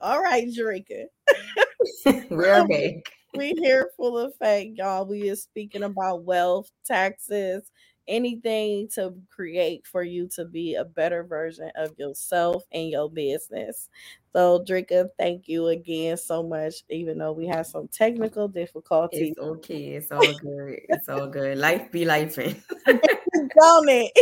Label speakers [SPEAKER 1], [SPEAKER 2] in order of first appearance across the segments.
[SPEAKER 1] All right, Drika.
[SPEAKER 2] We're back.
[SPEAKER 1] We here full effect, y'all. We is speaking about wealth, taxes, anything to create for you to be a better version of yourself and your business. So, Drika, thank you again so much. Even though we had some technical difficulties,
[SPEAKER 2] it's okay. It's all good. It's all good. Life be life, don't
[SPEAKER 1] it?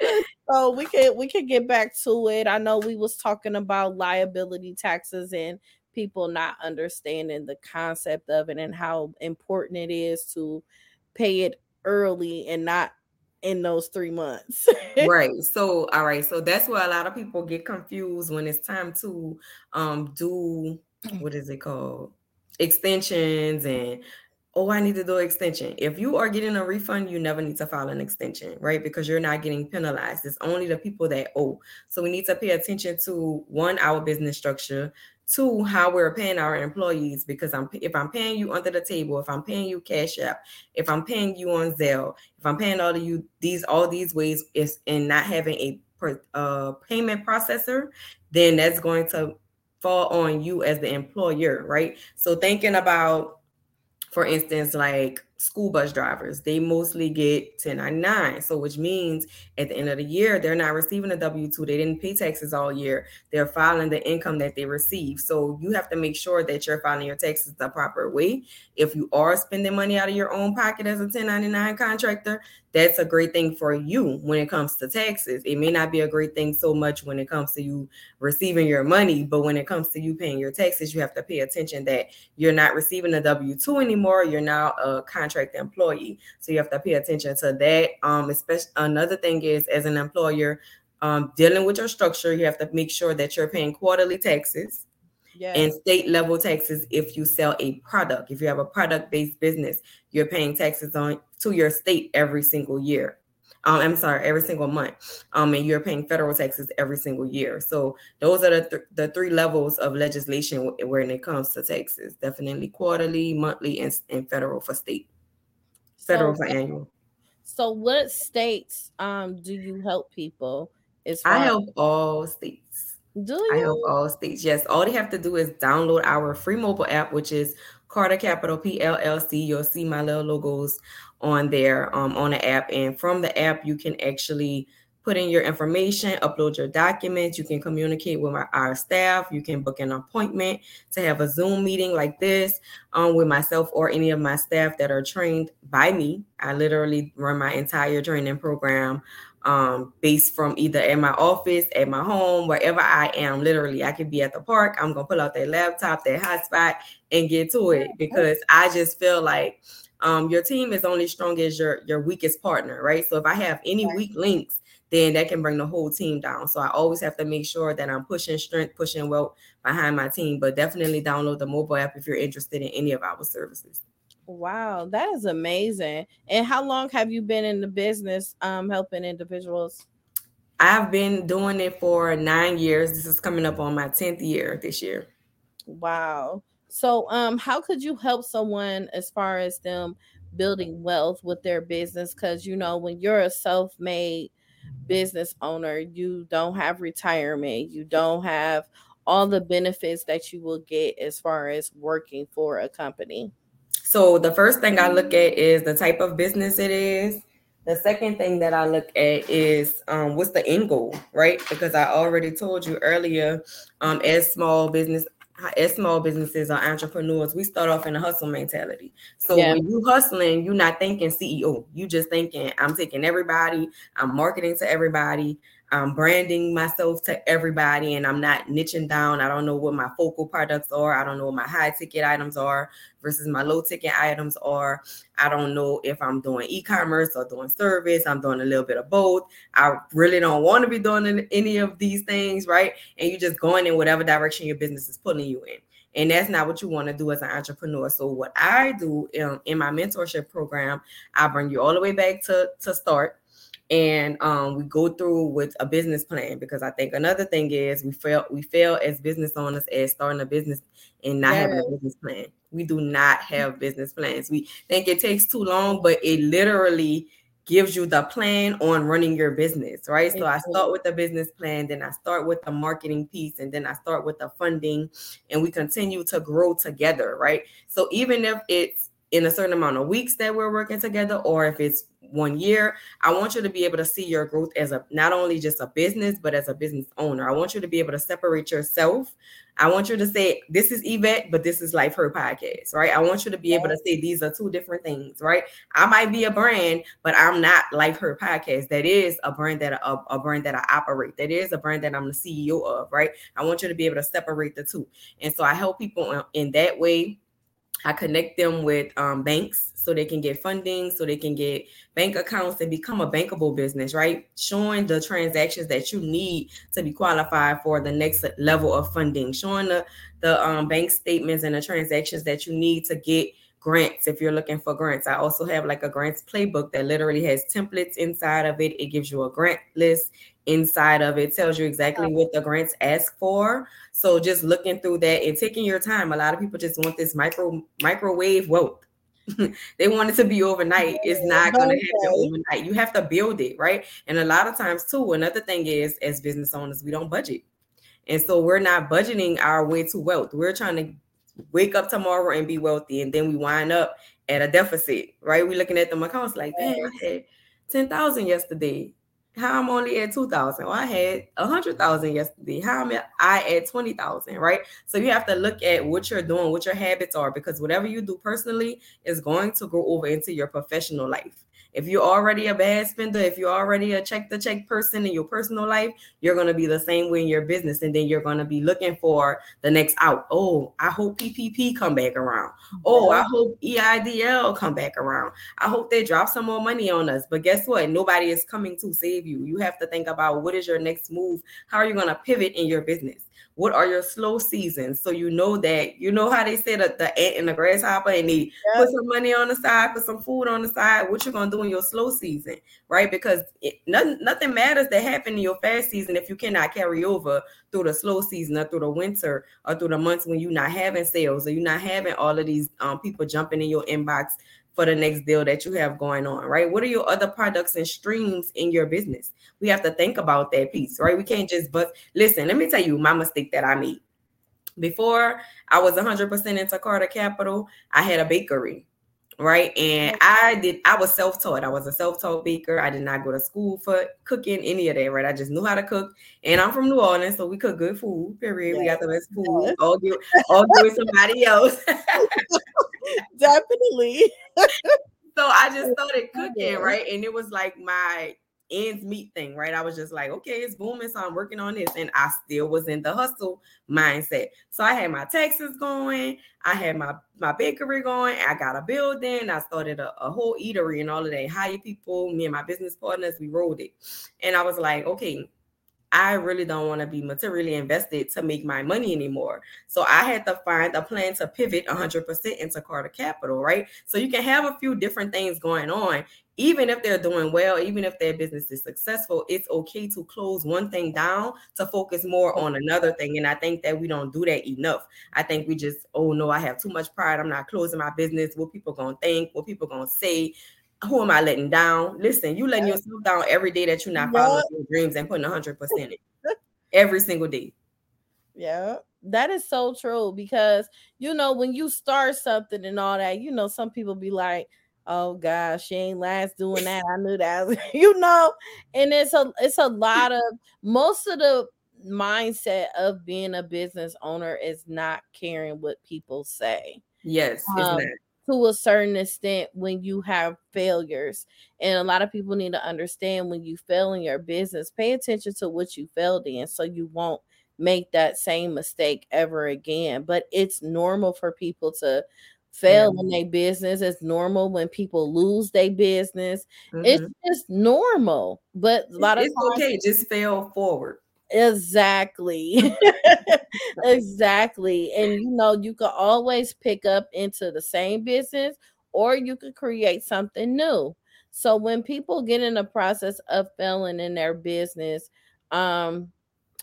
[SPEAKER 1] so we can we can get back to it. I know we was talking about liability taxes and people not understanding the concept of it and how important it is to pay it early and not in those three months.
[SPEAKER 2] right. So, all right. So that's where a lot of people get confused when it's time to um do what is it called? Extensions and oh, I need to do an extension. If you are getting a refund, you never need to file an extension, right? Because you're not getting penalized. It's only the people that owe. So we need to pay attention to one, our business structure, two how we're paying our employees because I'm if I'm paying you under the table, if I'm paying you cash app, if I'm paying you on Zelle, if I'm paying all of you these all these ways is and not having a uh, payment processor, then that's going to fall on you as the employer, right? So thinking about, for instance, like school bus drivers, they mostly get 1099. So, which means at the end of the year, they're not receiving a W 2. They didn't pay taxes all year. They're filing the income that they receive. So, you have to make sure that you're filing your taxes the proper way. If you are spending money out of your own pocket as a 1099 contractor, that's a great thing for you when it comes to taxes. It may not be a great thing so much when it comes to you receiving your money, but when it comes to you paying your taxes, you have to pay attention that you're not receiving a W 2 anymore. You're now a contract employee. So you have to pay attention to that. Um, especially another thing is as an employer, um, dealing with your structure, you have to make sure that you're paying quarterly taxes yes. and state level taxes if you sell a product. If you have a product based business, you're paying taxes on to your state every single year. Um, I'm sorry, every single month. Um, and you're paying federal taxes every single year. So those are the, th- the three levels of legislation w- when it comes to taxes. Definitely quarterly, monthly, and, and federal for state. Federal so, for annual.
[SPEAKER 1] So what states um do you help people?
[SPEAKER 2] Is I help all states.
[SPEAKER 1] Do you? I
[SPEAKER 2] help all states. Yes. All they have to do is download our free mobile app, which is Carter Capital PLLC. You'll see my little logos on there um, on the app. And from the app, you can actually put in your information, upload your documents. You can communicate with my, our staff. You can book an appointment to have a Zoom meeting like this um, with myself or any of my staff that are trained by me. I literally run my entire training program um, based from either at my office, at my home, wherever I am. Literally, I could be at the park. I'm gonna pull out that laptop, that hotspot, and get to it because I just feel like um, your team is only strong as your your weakest partner, right? So if I have any weak links, then that can bring the whole team down. So I always have to make sure that I'm pushing strength, pushing wealth behind my team. But definitely download the mobile app if you're interested in any of our services.
[SPEAKER 1] Wow, that is amazing. And how long have you been in the business um, helping individuals?
[SPEAKER 2] I've been doing it for nine years. This is coming up on my 10th year this year.
[SPEAKER 1] Wow. So um how could you help someone as far as them building wealth with their business? Because you know, when you're a self-made business owner, you don't have retirement, you don't have all the benefits that you will get as far as working for a company.
[SPEAKER 2] So the first thing I look at is the type of business it is. The second thing that I look at is um, what's the end goal, right? Because I already told you earlier, um, as small business, as small businesses or entrepreneurs, we start off in a hustle mentality. So yeah. when you hustling, you're not thinking CEO. You just thinking, I'm taking everybody, I'm marketing to everybody, I'm branding myself to everybody and I'm not niching down. I don't know what my focal products are. I don't know what my high ticket items are versus my low ticket items are. I don't know if I'm doing e-commerce or doing service. I'm doing a little bit of both. I really don't want to be doing any of these things, right? And you're just going in whatever direction your business is pulling you in. And that's not what you want to do as an entrepreneur. So what I do in, in my mentorship program, I bring you all the way back to, to start and um, we go through with a business plan because I think another thing is we fail we fail as business owners as starting a business and not having a business plan. We do not have business plans. We think it takes too long, but it literally gives you the plan on running your business, right? So I start with the business plan, then I start with the marketing piece, and then I start with the funding, and we continue to grow together, right? So even if it's in a certain amount of weeks that we're working together, or if it's one year, I want you to be able to see your growth as a not only just a business, but as a business owner. I want you to be able to separate yourself. I want you to say, This is Yvette, but this is Life Her Podcast, right? I want you to be able to say these are two different things, right? I might be a brand, but I'm not Life Her Podcast. That is a brand that a, a brand that I operate. That is a brand that I'm the CEO of, right? I want you to be able to separate the two. And so I help people in that way I connect them with um, banks so they can get funding, so they can get bank accounts and become a bankable business, right? Showing the transactions that you need to be qualified for the next level of funding, showing the, the um, bank statements and the transactions that you need to get grants if you're looking for grants. I also have like a grants playbook that literally has templates inside of it. It gives you a grant list inside of it, tells you exactly what the grants ask for. So just looking through that and taking your time. A lot of people just want this micro microwave wealth. they want it to be overnight. It's not going to happen overnight. You have to build it, right? And a lot of times too, another thing is as business owners, we don't budget. And so we're not budgeting our way to wealth. We're trying to wake up tomorrow and be wealthy, and then we wind up at a deficit, right? We're looking at the accounts like, damn, I had 10,000 yesterday. How I'm only at 2,000. Well, I had 100,000 yesterday. How am I at 20,000, right? So you have to look at what you're doing, what your habits are, because whatever you do personally is going to go over into your professional life. If you're already a bad spender, if you're already a check the check person in your personal life, you're going to be the same way in your business. And then you're going to be looking for the next out. Oh, I hope PPP come back around. Oh, I hope EIDL come back around. I hope they drop some more money on us. But guess what? Nobody is coming to save you. You have to think about what is your next move? How are you going to pivot in your business? What are your slow seasons? So you know that you know how they say that the ant and the grasshopper and they put some money on the side put some food on the side what you're gonna do in your slow season right? Because it, nothing, nothing matters that happened in your fast season if you cannot carry over through the slow season or through the winter or through the months when you're not having sales or you're not having all of these um, people jumping in your inbox for the next deal that you have going on, right? What are your other products and streams in your business? We have to think about that piece, right? We can't just but listen, let me tell you my mistake that I made. Before I was 100% into Carter Capital, I had a bakery, right? And I did, I was self taught. I was a self taught baker. I did not go to school for cooking, any of that, right? I just knew how to cook. And I'm from New Orleans, so we cook good food, period. Yes. We got the best food. Yes. All give, all give somebody else.
[SPEAKER 1] Definitely.
[SPEAKER 2] so I just started cooking, right? And it was like my ends meet thing, right? I was just like, okay, it's booming, so I'm working on this, and I still was in the hustle mindset. So I had my taxes going, I had my my bakery going, I got a building, I started a, a whole eatery and all of that. Hire people, me and my business partners, we rolled it, and I was like, okay, I really don't want to be materially invested to make my money anymore. So I had to find a plan to pivot 100% into Carter Capital, right? So you can have a few different things going on. Even if they're doing well, even if their business is successful, it's okay to close one thing down to focus more on another thing. And I think that we don't do that enough. I think we just, oh no, I have too much pride. I'm not closing my business. What people gonna think? What people gonna say? Who am I letting down? Listen, you letting yourself down every day that you're not following your dreams and putting 100% in every single day.
[SPEAKER 1] Yeah, that is so true because you know, when you start something and all that, you know, some people be like, oh gosh, she ain't last doing that. I knew that, you know, and it's a it's a lot of most of the mindset of being a business owner is not caring what people say.
[SPEAKER 2] Yes, um,
[SPEAKER 1] to a certain extent when you have failures. And a lot of people need to understand when you fail in your business, pay attention to what you failed in so you won't make that same mistake ever again. But it's normal for people to fail yeah. in their business. It's normal when people lose their business. Mm-hmm. It's just normal. But a lot
[SPEAKER 2] it's of it's okay, just fail forward.
[SPEAKER 1] Exactly. exactly. And you know, you can always pick up into the same business or you could create something new. So when people get in the process of failing in their business, um,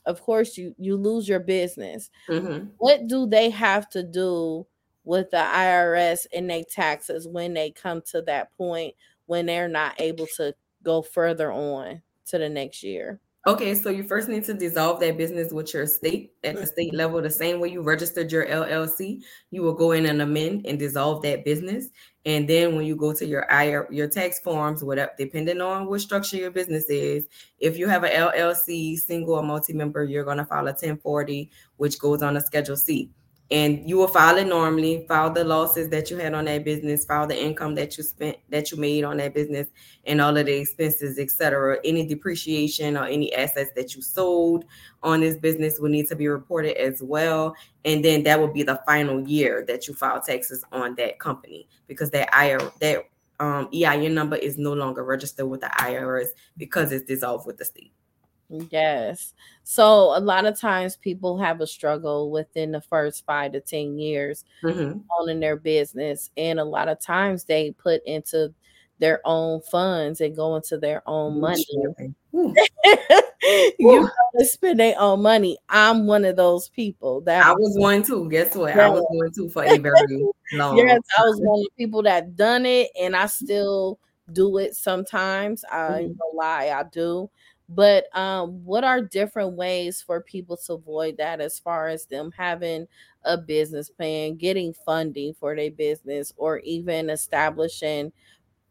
[SPEAKER 1] of course you you lose your business. Mm-hmm. What do they have to do with the IRS and their taxes when they come to that point when they're not able to go further on to the next year?
[SPEAKER 2] Okay, so you first need to dissolve that business with your state at the state level. The same way you registered your LLC, you will go in and amend and dissolve that business. And then when you go to your IR, your tax forms, whatever, depending on what structure your business is, if you have an LLC, single or multi-member, you're going to file a 1040, which goes on a Schedule C and you will file it normally file the losses that you had on that business file the income that you spent that you made on that business and all of the expenses etc any depreciation or any assets that you sold on this business will need to be reported as well. And then that will be the final year that you file taxes on that company because that IR that um, EIN number is no longer registered with the IRS because it's dissolved with the state
[SPEAKER 1] Yes. So a lot of times people have a struggle within the first five to 10 years mm-hmm. owning their business. And a lot of times they put into their own funds and go into their own money. you gotta spend their own money. I'm one of those people that
[SPEAKER 2] I was one too. Guess what? Yeah. I was one too for a very long.
[SPEAKER 1] Yes, I was one of the people that done it, and I still do it sometimes. I mm-hmm. don't lie, I do. But um, what are different ways for people to avoid that as far as them having a business plan, getting funding for their business, or even establishing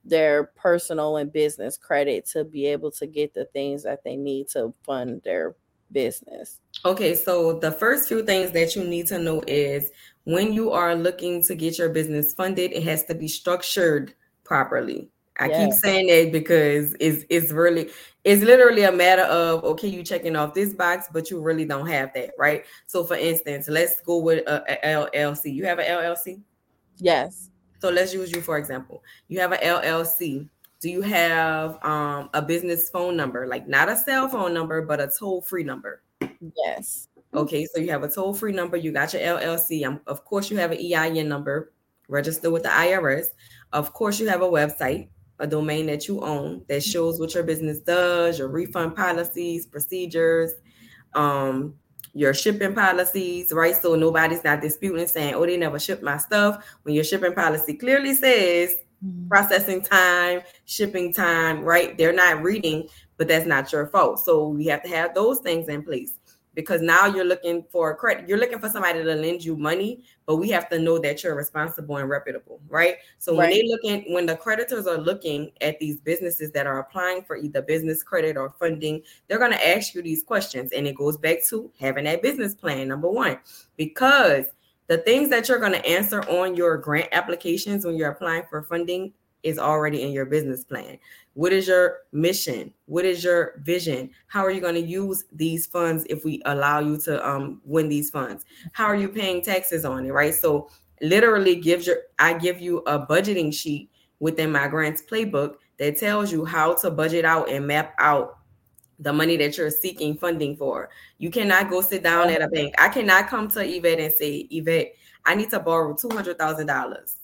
[SPEAKER 1] their personal and business credit to be able to get the things that they need to fund their business?
[SPEAKER 2] Okay, so the first few things that you need to know is when you are looking to get your business funded, it has to be structured properly. I keep saying that because it's it's really it's literally a matter of okay, you checking off this box, but you really don't have that, right? So for instance, let's go with a, a LLC. You have an LLC?
[SPEAKER 1] Yes.
[SPEAKER 2] So let's use you for example. You have an LLC. Do you have um, a business phone number, like not a cell phone number, but a toll free number?
[SPEAKER 1] Yes.
[SPEAKER 2] Okay, so you have a toll free number. You got your LLC. Um, of course, you have an EIN number registered with the IRS. Of course, you have a website a domain that you own that shows what your business does, your refund policies, procedures, um, your shipping policies, right? So nobody's not disputing saying, oh, they never shipped my stuff. When your shipping policy clearly says mm-hmm. processing time, shipping time, right? They're not reading, but that's not your fault. So we have to have those things in place because now you're looking for credit you're looking for somebody to lend you money but we have to know that you're responsible and reputable right so right. when they looking when the creditors are looking at these businesses that are applying for either business credit or funding they're going to ask you these questions and it goes back to having that business plan number one because the things that you're going to answer on your grant applications when you're applying for funding is already in your business plan. What is your mission? What is your vision? How are you going to use these funds if we allow you to um, win these funds? How are you paying taxes on it? Right. So literally gives your I give you a budgeting sheet within my grants playbook that tells you how to budget out and map out the money that you're seeking funding for. You cannot go sit down at a bank. I cannot come to Yvette and say, Yvette, I need to borrow two hundred thousand dollars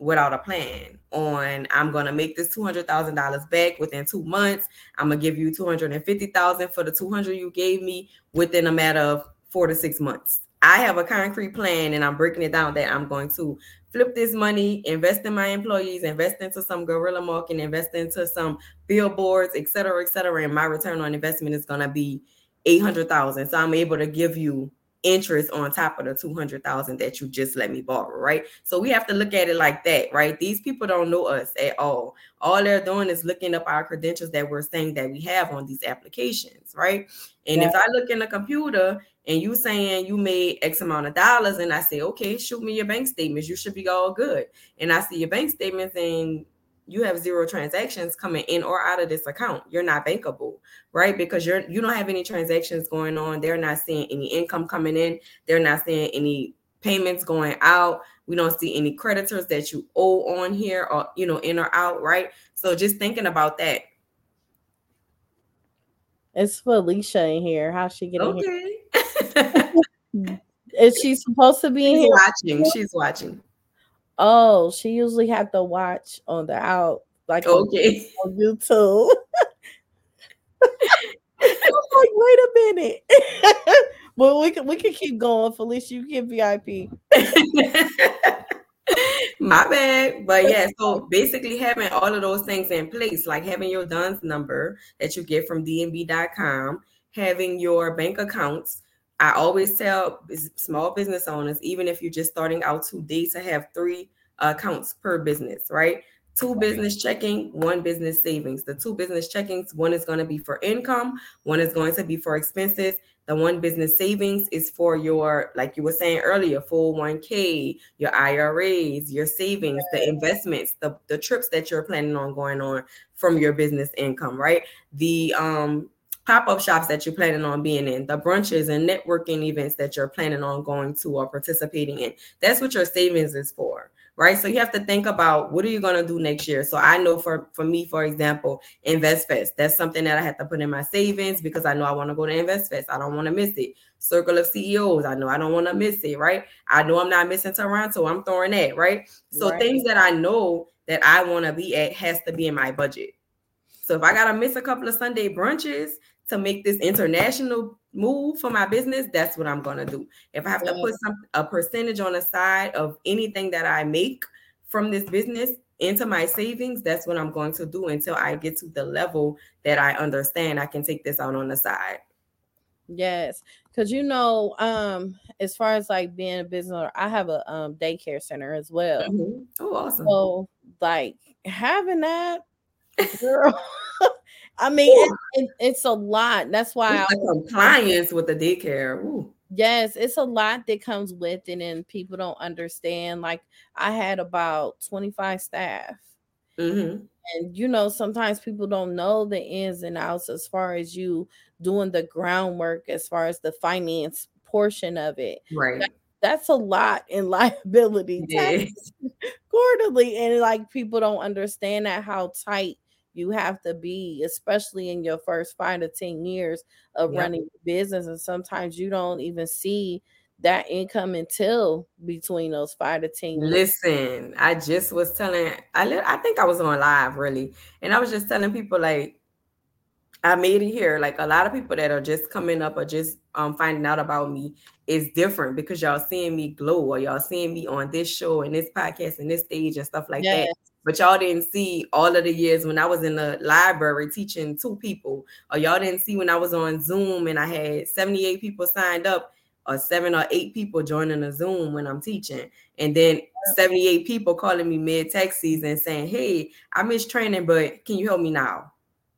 [SPEAKER 2] without a plan on I'm gonna make this two hundred thousand dollars back within two months. I'm gonna give you two hundred and fifty thousand for the two hundred you gave me within a matter of four to six months. I have a concrete plan and I'm breaking it down that I'm going to flip this money, invest in my employees, invest into some guerrilla marketing, invest into some billboards, et cetera, et cetera. And my return on investment is gonna be eight hundred thousand. So I'm able to give you interest on top of the 200,000 that you just let me borrow, right? So we have to look at it like that, right? These people don't know us at all. All they're doing is looking up our credentials that we're saying that we have on these applications, right? And yeah. if I look in the computer and you saying you made X amount of dollars, and I say, okay, shoot me your bank statements, you should be all good. And I see your bank statements and you have zero transactions coming in or out of this account. You're not bankable right? Because you're you don't have any transactions going on. They're not seeing any income coming in. They're not seeing any payments going out. We don't see any creditors that you owe on here or you know in or out right? So just thinking about that.
[SPEAKER 1] It's felicia in here. How's she getting okay. here is she supposed to be
[SPEAKER 2] she's
[SPEAKER 1] in here?
[SPEAKER 2] watching. She's watching
[SPEAKER 1] Oh, she usually have to watch on the out, like okay on, YouTube. like, wait a minute. well, we can we can keep going. Felicia, you get VIP.
[SPEAKER 2] My bad. But yeah, so basically having all of those things in place, like having your DUNS number that you get from DNB.com, having your bank accounts. I always tell small business owners, even if you're just starting out today, to have three accounts per business, right? Two business checking, one business savings. The two business checkings, one is going to be for income, one is going to be for expenses, the one business savings is for your, like you were saying earlier, 401k, your IRAs, your savings, the investments, the, the trips that you're planning on going on from your business income, right? The um pop-up shops that you're planning on being in, the brunches and networking events that you're planning on going to or participating in. That's what your savings is for right? So you have to think about what are you going to do next year. So I know for for me, for example, Invest Fest. That's something that I have to put in my savings because I know I want to go to Invest Fest. I don't want to miss it. Circle of CEOs. I know I don't want to miss it, right? I know I'm not missing Toronto. I'm throwing that, right? So right. things that I know that I want to be at has to be in my budget. So if I gotta miss a couple of Sunday brunches to make this international move for my business, that's what I'm gonna do. If I have to put some a percentage on the side of anything that I make from this business into my savings, that's what I'm going to do until I get to the level that I understand I can take this out on the side.
[SPEAKER 1] Yes, because you know, um, as far as like being a business owner, I have a um daycare center as well.
[SPEAKER 2] Mm-hmm. Oh, awesome!
[SPEAKER 1] So like having that, girl. I mean, it, it, it's a lot. That's why
[SPEAKER 2] it's I, compliance with the daycare. Ooh.
[SPEAKER 1] Yes, it's a lot that comes with it, and people don't understand. Like I had about 25 staff.
[SPEAKER 2] Mm-hmm.
[SPEAKER 1] And you know, sometimes people don't know the ins and outs as far as you doing the groundwork, as far as the finance portion of it.
[SPEAKER 2] Right.
[SPEAKER 1] That, that's a lot in liability quarterly. And like people don't understand that how tight you have to be, especially in your first five to 10 years of yep. running business. And sometimes you don't even see that income until between those five to 10
[SPEAKER 2] years. Listen, I just was telling, I, I think I was on live really. And I was just telling people, like, I made it here. Like a lot of people that are just coming up or just um finding out about me is different because y'all seeing me glow or y'all seeing me on this show and this podcast and this stage and stuff like yes. that but y'all didn't see all of the years when I was in the library teaching two people, or y'all didn't see when I was on Zoom and I had 78 people signed up, or seven or eight people joining a Zoom when I'm teaching, and then 78 people calling me mid tech season saying, Hey, I missed training, but can you help me now?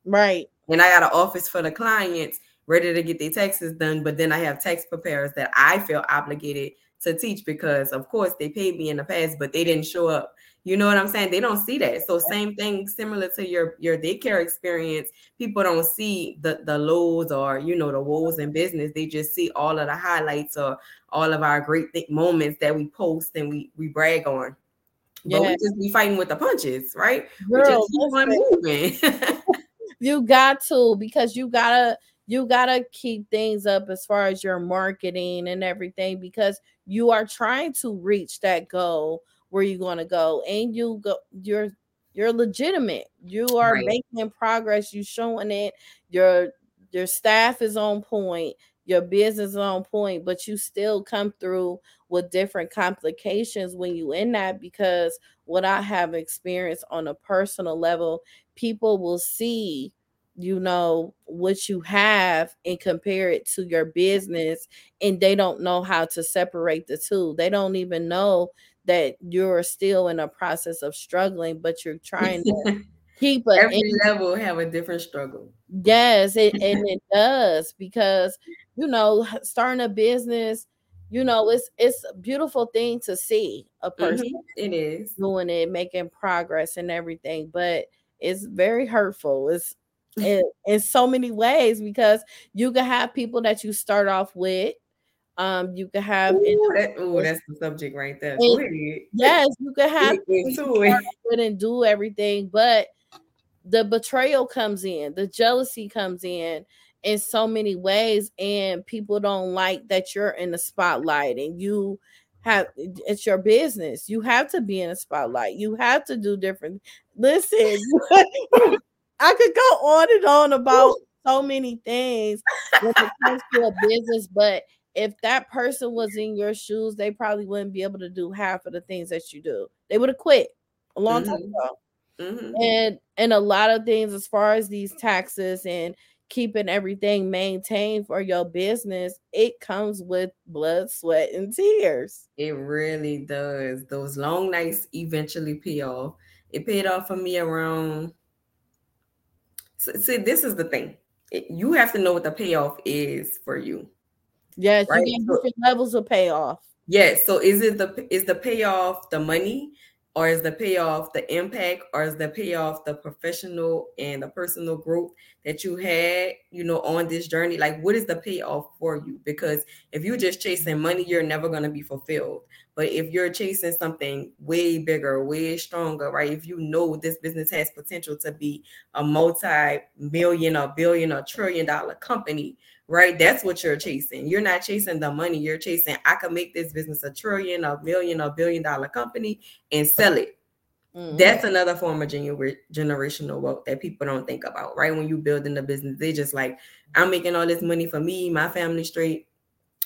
[SPEAKER 1] Right.
[SPEAKER 2] And I got an office for the clients ready to get their taxes done, but then I have tax preparers that I feel obligated to teach because, of course, they paid me in the past, but they didn't show up you know what I'm saying? They don't see that. So same thing, similar to your your daycare experience. People don't see the the lows or you know the woes in business. They just see all of the highlights or all of our great th- moments that we post and we we brag on. Yeah. But we just be fighting with the punches, right? Girl, we just keep on moving.
[SPEAKER 1] you got to because you gotta you gotta keep things up as far as your marketing and everything because you are trying to reach that goal where you're going to go and you go you're you're legitimate. You are right. making progress you're showing it. Your your staff is on point your business is on point but you still come through with different complications when you in that because what i have experienced on a personal level people will see you know what you have and compare it to your business and they don't know how to separate the two. They don't even know that you're still in a process of struggling, but you're trying to keep
[SPEAKER 2] a, every level have a different struggle.
[SPEAKER 1] Yes, it, and it does because you know starting a business, you know it's it's a beautiful thing to see a person. Mm-hmm.
[SPEAKER 2] It is
[SPEAKER 1] doing it, making progress and everything, but it's very hurtful. It's in, in so many ways because you can have people that you start off with um, you could have
[SPEAKER 2] ooh, that, ooh, that's the subject right there.
[SPEAKER 1] yes, you could have and do everything, but the betrayal comes in, the jealousy comes in in so many ways, and people don't like that you're in the spotlight and you have it's your business. You have to be in a spotlight. You have to do different. Listen, I could go on and on about so many things when it comes to a business, but if that person was in your shoes, they probably wouldn't be able to do half of the things that you do. they would have quit a long mm-hmm. time ago. Mm-hmm. And and a lot of things as far as these taxes and keeping everything maintained for your business, it comes with blood, sweat, and tears.
[SPEAKER 2] It really does. Those long nights eventually pay off. It paid off for me around. See, this is the thing. You have to know what the payoff is for you.
[SPEAKER 1] Yes, right? you get different levels of payoff.
[SPEAKER 2] Yes. So is it the is the payoff the money? or is the payoff the impact or is the payoff the professional and the personal growth that you had you know on this journey like what is the payoff for you because if you're just chasing money you're never going to be fulfilled but if you're chasing something way bigger way stronger right if you know this business has potential to be a multi-million or billion or trillion dollar company right? That's what you're chasing. You're not chasing the money. You're chasing, I can make this business a trillion, a million, a billion dollar company and sell it. Mm-hmm. That's another form of gener- generational wealth that people don't think about, right? When you build in the business, they just like, I'm making all this money for me, my family straight.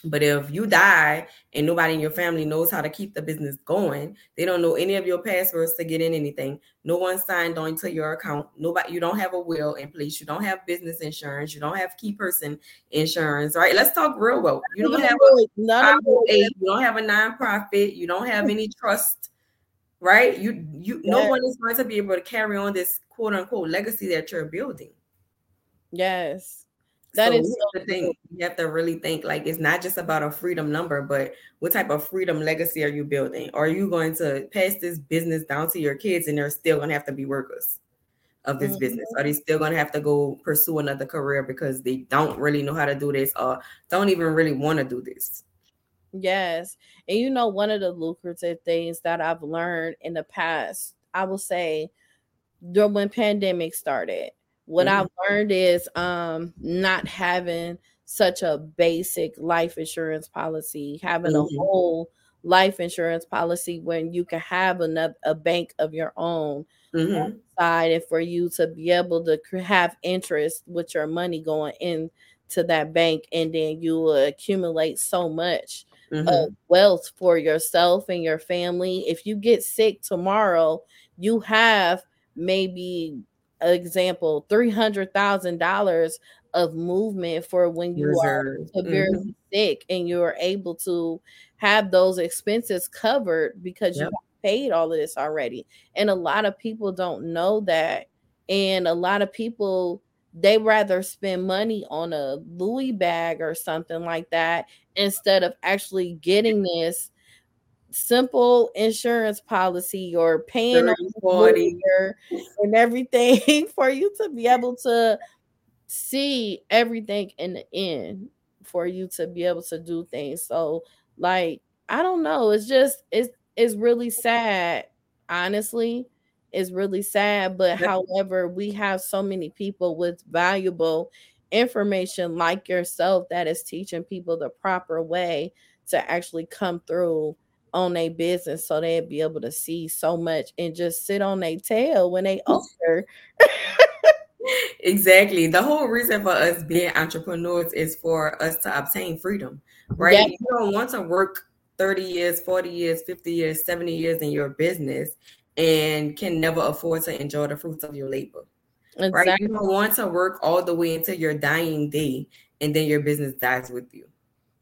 [SPEAKER 2] But if you die and nobody in your family knows how to keep the business going, they don't know any of your passwords to get in anything. No one signed on to your account. Nobody, you don't have a will in place. You don't have business insurance. You don't have key person insurance. Right? Let's talk real well. You don't have a none you don't have a nonprofit. You don't have any trust. Right? You you yes. no one is going to be able to carry on this quote unquote legacy that you're building.
[SPEAKER 1] Yes.
[SPEAKER 2] That so is so the thing. You have to really think like it's not just about a freedom number, but what type of freedom legacy are you building? Are you going to pass this business down to your kids and they're still going to have to be workers of this mm-hmm. business? Are they still going to have to go pursue another career because they don't really know how to do this or don't even really want to do this?
[SPEAKER 1] Yes. And you know, one of the lucrative things that I've learned in the past, I will say, during when pandemic started, what mm-hmm. I've learned is um not having such a basic life insurance policy, having mm-hmm. a whole life insurance policy when you can have another a bank of your own mm-hmm. side and for you to be able to have interest with your money going into that bank and then you will accumulate so much mm-hmm. of wealth for yourself and your family if you get sick tomorrow you have maybe example, three hundred thousand dollars of movement for when you Reserve. are severely mm-hmm. sick and you're able to have those expenses covered because yep. you paid all of this already. And a lot of people don't know that. And a lot of people they rather spend money on a Louis bag or something like that instead of actually getting this simple insurance policy or paying and everything for you to be able to see everything in the end for you to be able to do things. So like I don't know, it's just it's it's really sad, honestly. It's really sad, but however, we have so many people with valuable information like yourself that is teaching people the proper way to actually come through on their business so they'd be able to see so much and just sit on their tail when they older.
[SPEAKER 2] exactly. The whole reason for us being entrepreneurs is for us to obtain freedom, right? Yeah. You don't want to work 30 years, 40 years, 50 years, 70 years in your business and can never afford to enjoy the fruits of your labor. Exactly. Right? You don't want to work all the way until your dying day and then your business dies with you.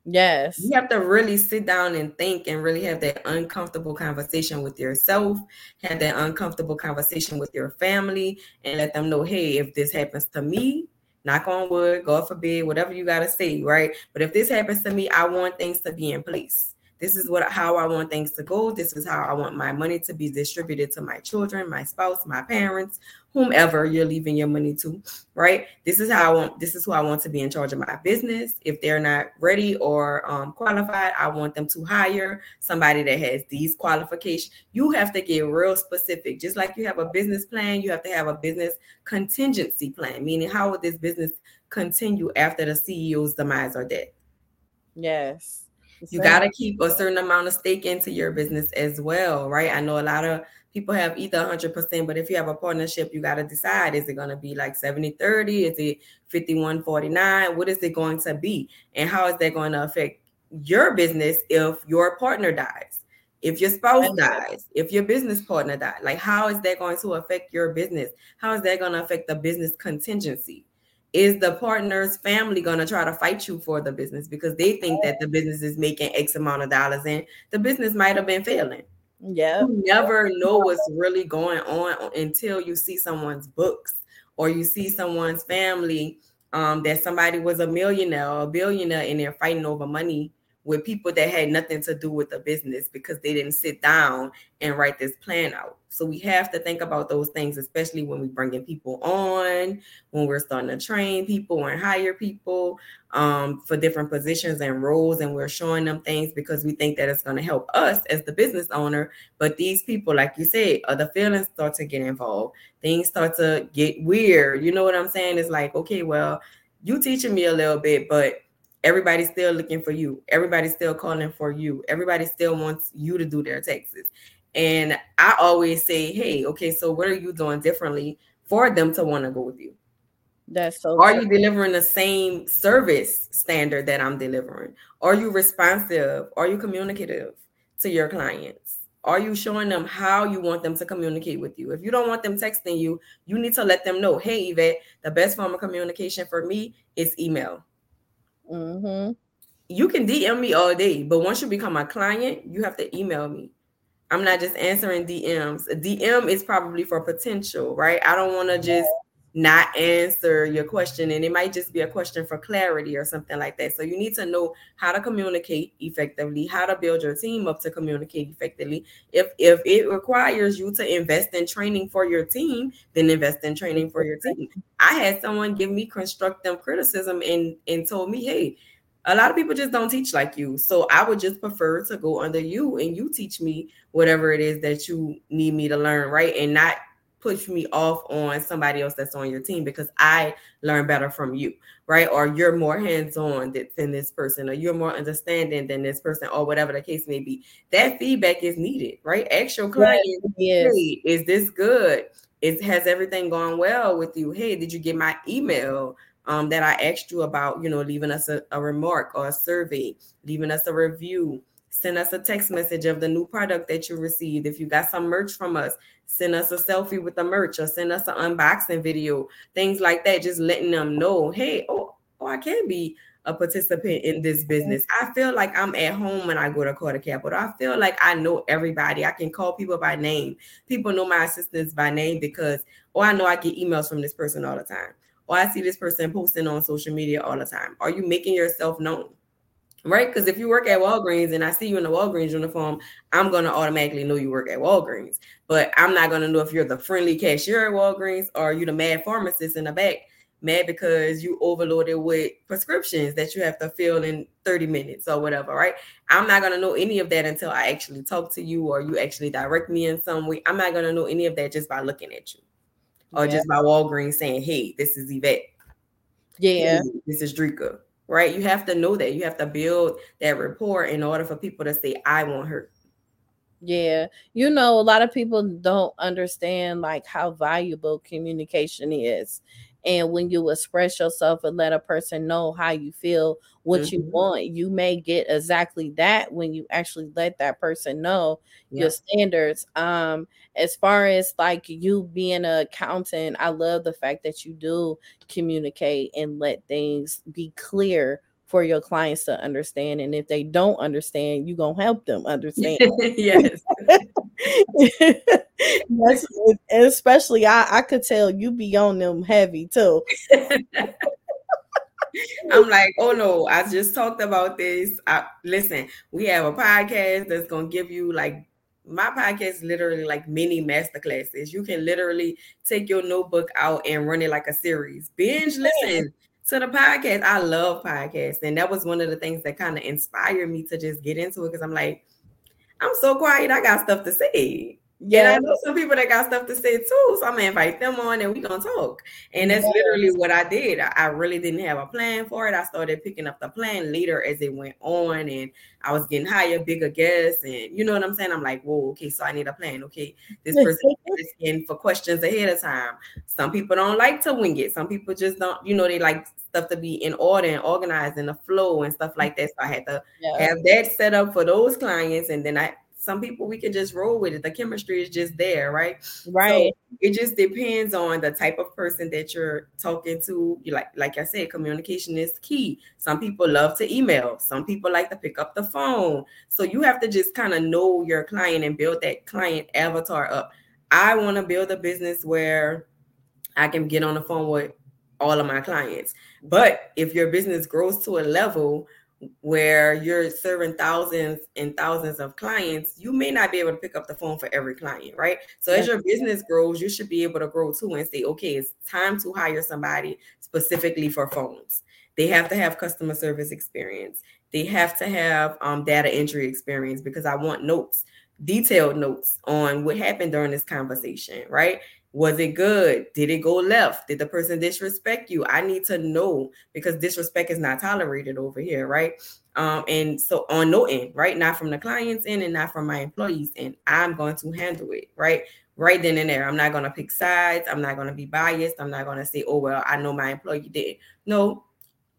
[SPEAKER 1] Yes.
[SPEAKER 2] You have to really sit down and think and really have that uncomfortable conversation with yourself, have that uncomfortable conversation with your family, and let them know, hey, if this happens to me, knock on wood, God forbid, whatever you got to say, right? But if this happens to me, I want things to be in place. This is what how I want things to go. This is how I want my money to be distributed to my children, my spouse, my parents, whomever you're leaving your money to, right? This is how I want. This is who I want to be in charge of my business. If they're not ready or um, qualified, I want them to hire somebody that has these qualifications. You have to get real specific. Just like you have a business plan, you have to have a business contingency plan. Meaning, how would this business continue after the CEO's demise or death?
[SPEAKER 1] Yes
[SPEAKER 2] you got to keep a certain amount of stake into your business as well, right? I know a lot of people have either 100%, but if you have a partnership, you got to decide is it going to be like 70 30? Is it 51 49? What is it going to be? And how is that going to affect your business if your partner dies? If your spouse dies, if your business partner dies, like how is that going to affect your business? How is that going to affect the business contingency? Is the partner's family going to try to fight you for the business because they think that the business is making X amount of dollars and the business might have been failing?
[SPEAKER 1] Yeah.
[SPEAKER 2] You never know what's really going on until you see someone's books or you see someone's family um, that somebody was a millionaire or a billionaire and they're fighting over money with people that had nothing to do with the business because they didn't sit down and write this plan out. So we have to think about those things, especially when we're bringing people on, when we're starting to train people and hire people um, for different positions and roles, and we're showing them things because we think that it's going to help us as the business owner. But these people, like you said, other feelings start to get involved. Things start to get weird. You know what I'm saying? It's like, okay, well, you teaching me a little bit, but everybody's still looking for you. Everybody's still calling for you. Everybody still wants you to do their taxes. And I always say, hey, okay, so what are you doing differently for them to want to go with you?
[SPEAKER 1] That's so.
[SPEAKER 2] Are you delivering the same service standard that I'm delivering? Are you responsive? Are you communicative to your clients? Are you showing them how you want them to communicate with you? If you don't want them texting you, you need to let them know, hey, Yvette, the best form of communication for me is email
[SPEAKER 1] Mm-hmm.
[SPEAKER 2] You can DM me all day, but once you become a client, you have to email me. I'm not just answering DMs. A DM is probably for potential, right? I don't want to just not answer your question and it might just be a question for clarity or something like that. So you need to know how to communicate effectively how to build your team up to communicate effectively. If if it requires you to invest in training for your team then invest in training for your team. I had someone give me constructive criticism and and told me hey a lot of people just don't teach like you. So i would just prefer to go under you and you teach me whatever it is that you need me to learn right? And not push me off on somebody else that's on your team because I learn better from you, right? Or you're more hands-on than this person, or you're more understanding than this person, or whatever the case may be. That feedback is needed, right? Ask your client, yes. hey, is this good? Is has everything gone well with you? Hey, did you get my email? Um, that I asked you about, you know, leaving us a, a remark or a survey, leaving us a review, send us a text message of the new product that you received. If you got some merch from us, send us a selfie with the merch or send us an unboxing video, things like that, just letting them know, hey, oh, oh, I can be a participant in this business. I feel like I'm at home when I go to Carter Capital. I feel like I know everybody. I can call people by name. People know my assistants by name because, oh, I know I get emails from this person all the time. Or I see this person posting on social media all the time. Are you making yourself known? Right? Because if you work at Walgreens and I see you in the Walgreens uniform, I'm gonna automatically know you work at Walgreens. But I'm not gonna know if you're the friendly cashier at Walgreens or you the mad pharmacist in the back, mad because you overloaded with prescriptions that you have to fill in 30 minutes or whatever, right? I'm not gonna know any of that until I actually talk to you or you actually direct me in some way. I'm not gonna know any of that just by looking at you. Or yeah. just by Walgreens saying, hey, this is Yvette.
[SPEAKER 1] Yeah.
[SPEAKER 2] Hey, this is Drika right? You have to know that. You have to build that rapport in order for people to say, I want her.
[SPEAKER 1] Yeah. You know, a lot of people don't understand like how valuable communication is. And when you express yourself and let a person know how you feel, what mm-hmm. you want, you may get exactly that when you actually let that person know yeah. your standards. Um, as far as like you being an accountant, I love the fact that you do communicate and let things be clear for your clients to understand. And if they don't understand, you're gonna help them understand.
[SPEAKER 2] yes.
[SPEAKER 1] Especially I, I could tell you be on them heavy too.
[SPEAKER 2] I'm like, oh no, I just talked about this. I, listen, we have a podcast that's gonna give you like my podcast literally like mini master classes. You can literally take your notebook out and run it like a series. Binge listen to the podcast. I love podcasts, and that was one of the things that kind of inspired me to just get into it because I'm like, I'm so quiet. I got stuff to say. Yeah, and I know some people that got stuff to say too. So I'm gonna invite them on and we gonna talk. And that's yes. literally what I did. I, really didn't have a plan for it. I started picking up the plan later as it went on, and I was getting higher, bigger guests, and you know what I'm saying. I'm like, whoa, okay, so I need a plan. Okay, this person is in for questions ahead of time. Some people don't like to wing it. Some people just don't. You know, they like stuff to be in order and organized in the flow and stuff like that. So I had to yeah. have that set up for those clients, and then I Some people we can just roll with it. The chemistry is just there, right?
[SPEAKER 1] Right.
[SPEAKER 2] So it just depends on the type of person that you're talking to. You like, like I said, communication is key. Some people love to email. Some people like to pick up the phone. So you have to just kind of know your client and build that client avatar up. I want to build a business where I can get on the phone with all of my clients. But if your business grows to a level where you're serving thousands and thousands of clients, you may not be able to pick up the phone for every client, right? So as your business grows, you should be able to grow too and say, okay, it's time to hire somebody specifically for phones. They have to have customer service experience. They have to have um, data entry experience because I want notes, detailed notes on what happened during this conversation, right? Was it good? Did it go left? Did the person disrespect you? I need to know because disrespect is not tolerated over here, right? Um, and so on no end, right? Not from the client's end and not from my employees end. I'm going to handle it, right? Right then and there. I'm not going to pick sides. I'm not going to be biased. I'm not going to say, oh, well, I know my employee did. No,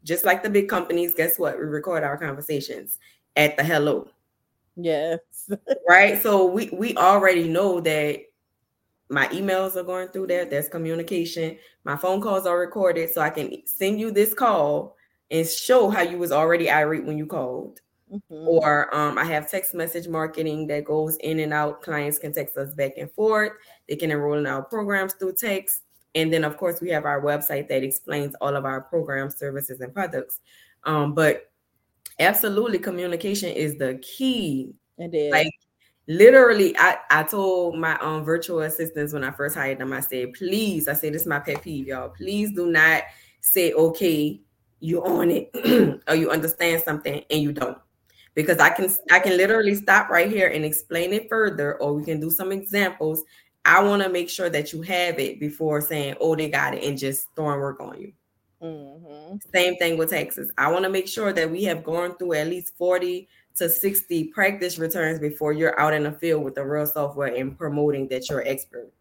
[SPEAKER 2] just like the big companies, guess what? We record our conversations at the hello.
[SPEAKER 1] Yes.
[SPEAKER 2] right. So we we already know that my emails are going through there. There's communication. My phone calls are recorded, so I can send you this call and show how you was already irate when you called. Mm-hmm. Or um, I have text message marketing that goes in and out. Clients can text us back and forth. They can enroll in our programs through text. And then, of course, we have our website that explains all of our programs, services, and products. Um, but absolutely, communication is the key.
[SPEAKER 1] It is.
[SPEAKER 2] Like literally I, I told my um virtual assistants when I first hired them, I said, please, I say this is my pet peeve, y'all. Please do not say, okay, you own it or you understand something and you don't. Because I can I can literally stop right here and explain it further, or we can do some examples. I want to make sure that you have it before saying, oh, they got it, and just throwing work on you. Mm-hmm. Same thing with taxes. I want to make sure that we have gone through at least 40 to 60 practice returns before you're out in the field with the real software and promoting that you're expert.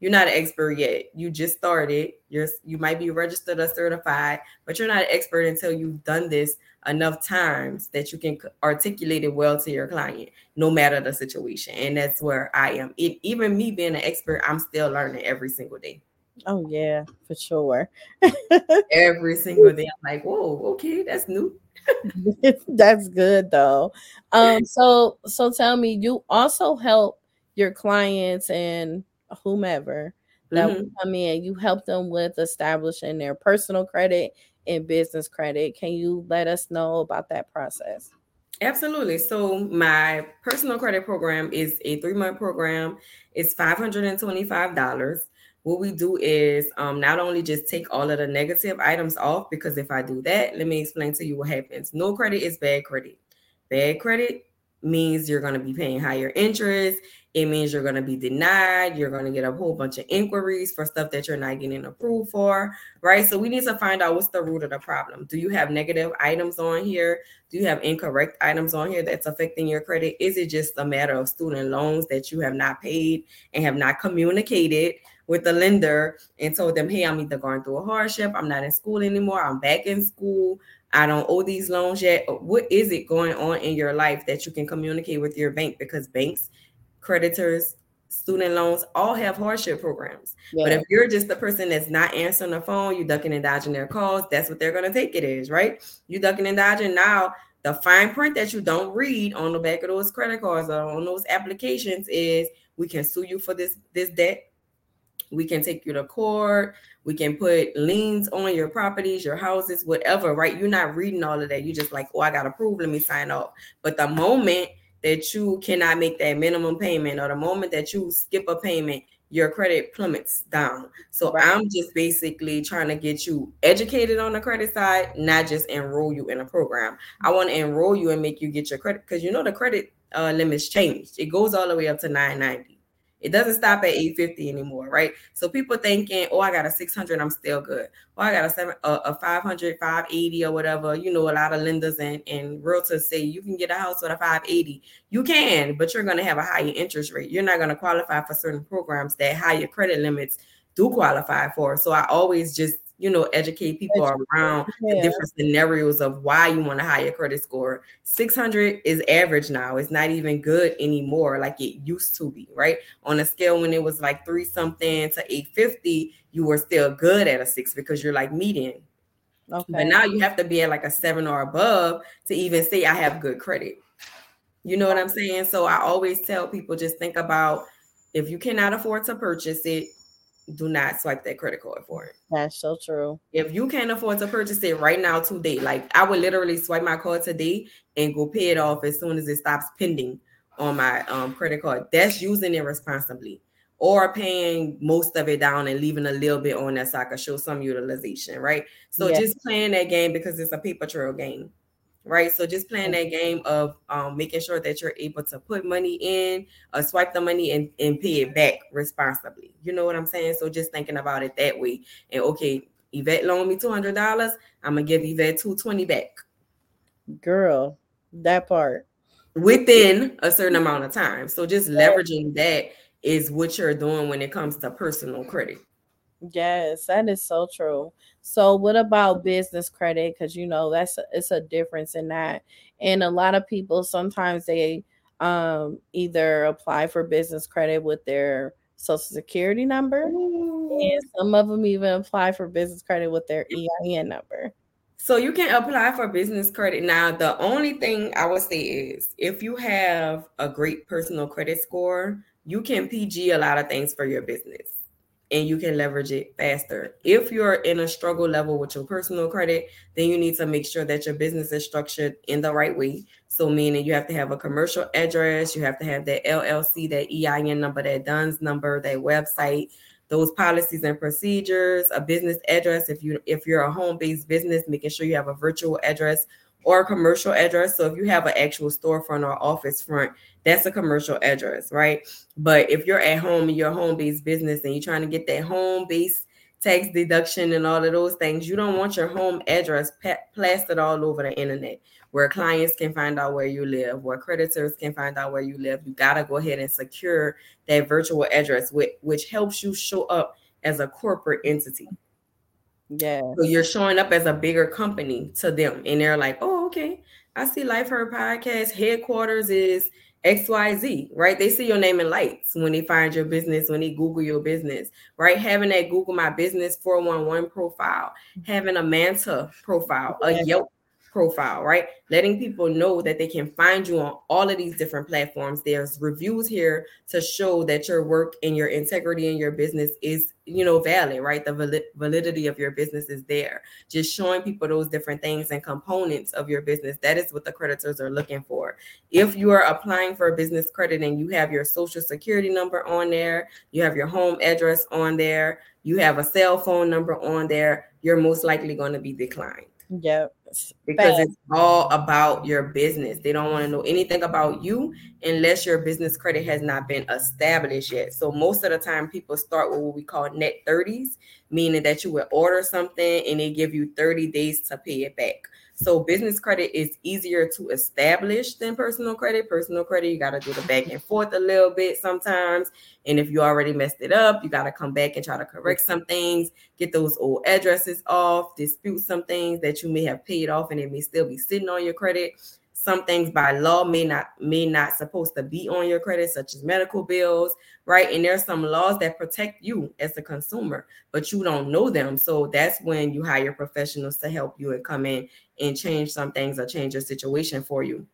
[SPEAKER 2] You're not an expert yet. You just started. You're you might be registered or certified, but you're not an expert until you've done this enough times that you can articulate it well to your client, no matter the situation. And that's where I am. It, even me being an expert, I'm still learning every single day.
[SPEAKER 1] Oh yeah, for sure.
[SPEAKER 2] every single day, I'm like, whoa, okay, that's new.
[SPEAKER 1] That's good though. Um, so so tell me, you also help your clients and whomever that mm-hmm. come in, you help them with establishing their personal credit and business credit. Can you let us know about that process?
[SPEAKER 2] Absolutely. So my personal credit program is a three-month program. It's $525 what we do is um, not only just take all of the negative items off, because if I do that, let me explain to you what happens. No credit is bad credit. Bad credit means you're going to be paying higher interest. It means you're going to be denied. You're going to get a whole bunch of inquiries for stuff that you're not getting approved for, right? So we need to find out what's the root of the problem. Do you have negative items on here? Do you have incorrect items on here that's affecting your credit? Is it just a matter of student loans that you have not paid and have not communicated? With the lender and told them, hey, I'm either going through a hardship, I'm not in school anymore, I'm back in school, I don't owe these loans yet. Uh, what is it going on in your life that you can communicate with your bank? Because banks, creditors, student loans all have hardship programs. Yeah. But if you're just the person that's not answering the phone, you ducking and dodging their calls, that's what they're going to take it is, right? You ducking and dodging. Now, the fine print that you don't read on the back of those credit cards or on those applications is we can sue you for this this debt we can take you to court. We can put liens on your properties, your houses, whatever, right? You're not reading all of that. You just like, oh, I got approved. Let me sign off. But the moment that you cannot make that minimum payment or the moment that you skip a payment, your credit plummets down. So right. I'm just basically trying to get you educated on the credit side, not just enroll you in a program. I want to enroll you and make you get your credit because you know the credit uh, limits changed. It goes all the way up to 990. It doesn't stop at 850 anymore, right? So people thinking, oh, I got a 600, I'm still good. Oh, I got a seven, a, a 500, 580 or whatever. You know, a lot of lenders and, and realtors say you can get a house with a 580. You can, but you're going to have a higher interest rate. You're not going to qualify for certain programs that higher credit limits do qualify for. So I always just you know, educate people educate. around yeah. the different scenarios of why you want a higher credit score. 600 is average now. It's not even good anymore like it used to be, right? On a scale when it was like three something to 850, you were still good at a six because you're like median. Okay. But now you have to be at like a seven or above to even say I have good credit. You know what I'm saying? So I always tell people just think about if you cannot afford to purchase it, do not swipe that credit card for it.
[SPEAKER 1] That's so true.
[SPEAKER 2] If you can't afford to purchase it right now today, like I would literally swipe my card today and go pay it off as soon as it stops pending on my um, credit card. That's using it responsibly or paying most of it down and leaving a little bit on that so I can show some utilization, right? So yes. just playing that game because it's a paper trail game right? So just playing that game of um, making sure that you're able to put money in, uh, swipe the money and, and pay it back responsibly. You know what I'm saying? So just thinking about it that way. And okay, Yvette loaned me $200. I'm going to give Yvette 220 back.
[SPEAKER 1] Girl, that part.
[SPEAKER 2] Within a certain amount of time. So just leveraging that is what you're doing when it comes to personal credit.
[SPEAKER 1] Yes, that is so true. So what about business credit? Because you know that's a, it's a difference in that. And a lot of people sometimes they um either apply for business credit with their social security number, Ooh. and some of them even apply for business credit with their EIN number.
[SPEAKER 2] So you can apply for business credit. Now, the only thing I would say is if you have a great personal credit score, you can PG a lot of things for your business and you can leverage it faster. If you're in a struggle level with your personal credit, then you need to make sure that your business is structured in the right way. So, meaning you have to have a commercial address, you have to have that LLC, that EIN number, that DUNS number, that website, those policies and procedures, a business address. If you if you're a home-based business, making sure you have a virtual address or a commercial address. So if you have an actual storefront or office front, that's a commercial address, right? But if you're at home in your home-based business and you're trying to get that home-based tax deduction and all of those things, you don't want your home address plastered all over the internet where clients can find out where you live, where creditors can find out where you live. You got to go ahead and secure that virtual address, which, which helps you show up as a corporate entity.
[SPEAKER 1] Yeah.
[SPEAKER 2] So you're showing up as a bigger company to them, and they're like, "Oh, okay. I see Life Heard Podcast headquarters is XYZ, right? They see your name in lights when they find your business, when they Google your business, right? Having that Google My Business 411 profile, having a Manta profile, a Yelp profile, right? Letting people know that they can find you on all of these different platforms. There's reviews here to show that your work and your integrity in your business is, you know, valid, right? The validity of your business is there. Just showing people those different things and components of your business. That is what the creditors are looking for. If you are applying for a business credit and you have your social security number on there, you have your home address on there, you have a cell phone number on there, you're most likely going to be declined.
[SPEAKER 1] Yep.
[SPEAKER 2] Because it's all about your business. They don't want to know anything about you unless your business credit has not been established yet. So most of the time people start with what we call net 30s, meaning that you would order something and they give you 30 days to pay it back. So business credit is easier to establish than personal credit. Personal credit, you got to do the back and forth a little bit sometimes. And if you already messed it up, you got to come back and try to correct some things, get those old addresses off, dispute some things that you may have paid off and it may still be sitting on your credit some things by law may not may not supposed to be on your credit such as medical bills right and there's some laws that protect you as a consumer but you don't know them so that's when you hire professionals to help you and come in and change some things or change your situation for you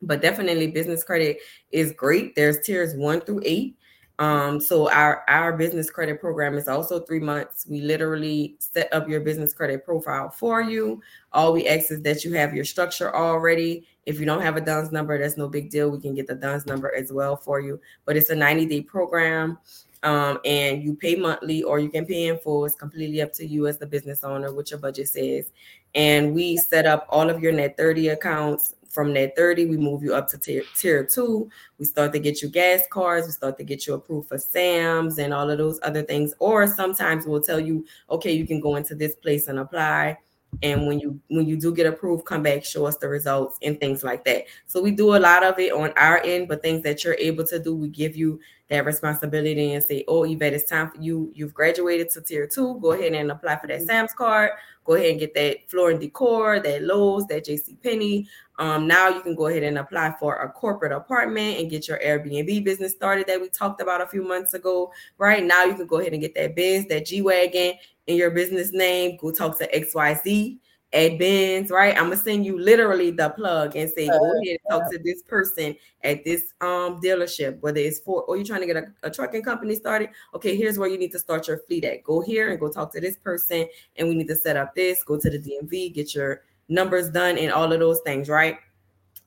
[SPEAKER 2] but definitely business credit is great there's tiers one through eight um, so our our business credit program is also three months. We literally set up your business credit profile for you. All we ask is that you have your structure already. If you don't have a DUNS number, that's no big deal. We can get the DUNS number as well for you. But it's a 90 day program. Um, and you pay monthly or you can pay in full. It's completely up to you as the business owner, what your budget says. And we set up all of your net 30 accounts from net 30, we move you up to tier, tier two. We start to get you gas cards. We start to get you approved for SAMs and all of those other things. Or sometimes we'll tell you, okay, you can go into this place and apply. And when you when you do get approved come back show us the results and things like that. So we do a lot of it on our end but things that you're able to do we give you that responsibility and say oh you yvette it's time for you. You've graduated to tier two. Go ahead and apply for that mm-hmm. sam's card go ahead and get that floor and decor that lowes that jc penney um, now you can go ahead and apply for a corporate apartment and get your Airbnb business started that we talked about a few months ago. Right now, you can go ahead and get that biz, that G Wagon in your business name. Go talk to XYZ at Benz, right? I'm gonna send you literally the plug and say, go uh, ahead and talk to this person at this um dealership, whether it's for or you're trying to get a, a, trucking company started. Okay, here's where you need to start your fleet at. Go here and go talk to this person, and we need to set up this. Go to the DMV, get your numbers done and all of those things, right?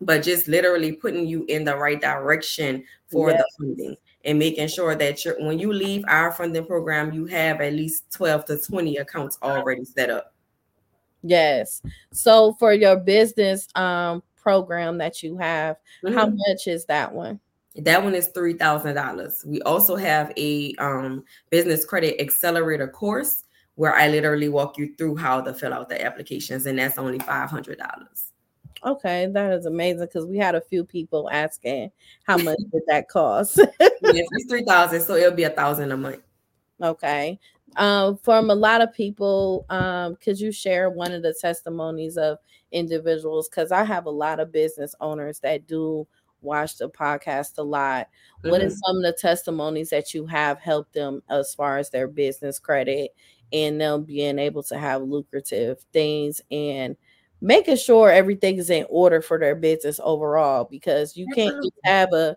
[SPEAKER 2] But just literally putting you in the right direction for yes. the funding and making sure that you're when you leave our funding program, you have at least 12 to 20 accounts already set up.
[SPEAKER 1] Yes. So for your business um program that you have, mm-hmm. how much is that one?
[SPEAKER 2] That one is three thousand dollars. We also have a um, business credit accelerator course where I literally walk you through how to fill out the applications, and that's only five hundred dollars.
[SPEAKER 1] Okay, that is amazing because we had a few people asking how much did that cost.
[SPEAKER 2] yes, it's three thousand, so it'll be a thousand a month.
[SPEAKER 1] Okay. Um, from a lot of people, um, could you share one of the testimonies of individuals? Because I have a lot of business owners that do watch the podcast a lot. Mm-hmm. What mm-hmm. some of the testimonies that you have helped them as far as their business credit and them being able to have lucrative things and making sure everything is in order for their business overall because you can't have a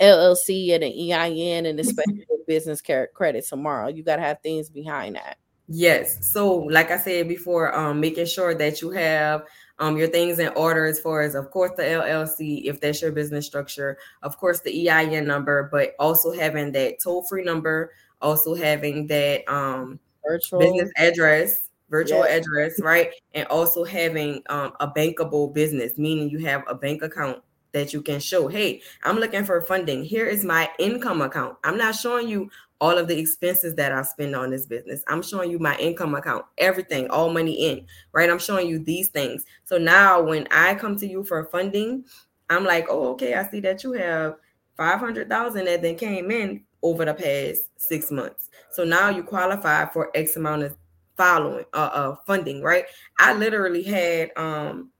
[SPEAKER 1] LLC and an EIN and expect business credit tomorrow. You got to have things behind that.
[SPEAKER 2] Yes. So, like I said before, um, making sure that you have um, your things in order as far as, of course, the LLC, if that's your business structure, of course, the EIN number, but also having that toll free number, also having that um, virtual business address virtual yes. address right and also having um, a bankable business meaning you have a bank account that you can show hey i'm looking for funding. Here is my income account. I'm not showing you all of the expenses that i spend on this business. I'm showing you my income account everything all money in right? I'm showing you these things. So now when i come to you for funding i'm like oh okay i see that you have 500000 that then came in over the past six months. So now you qualify for X amount of following uh, uh funding, right? I literally had um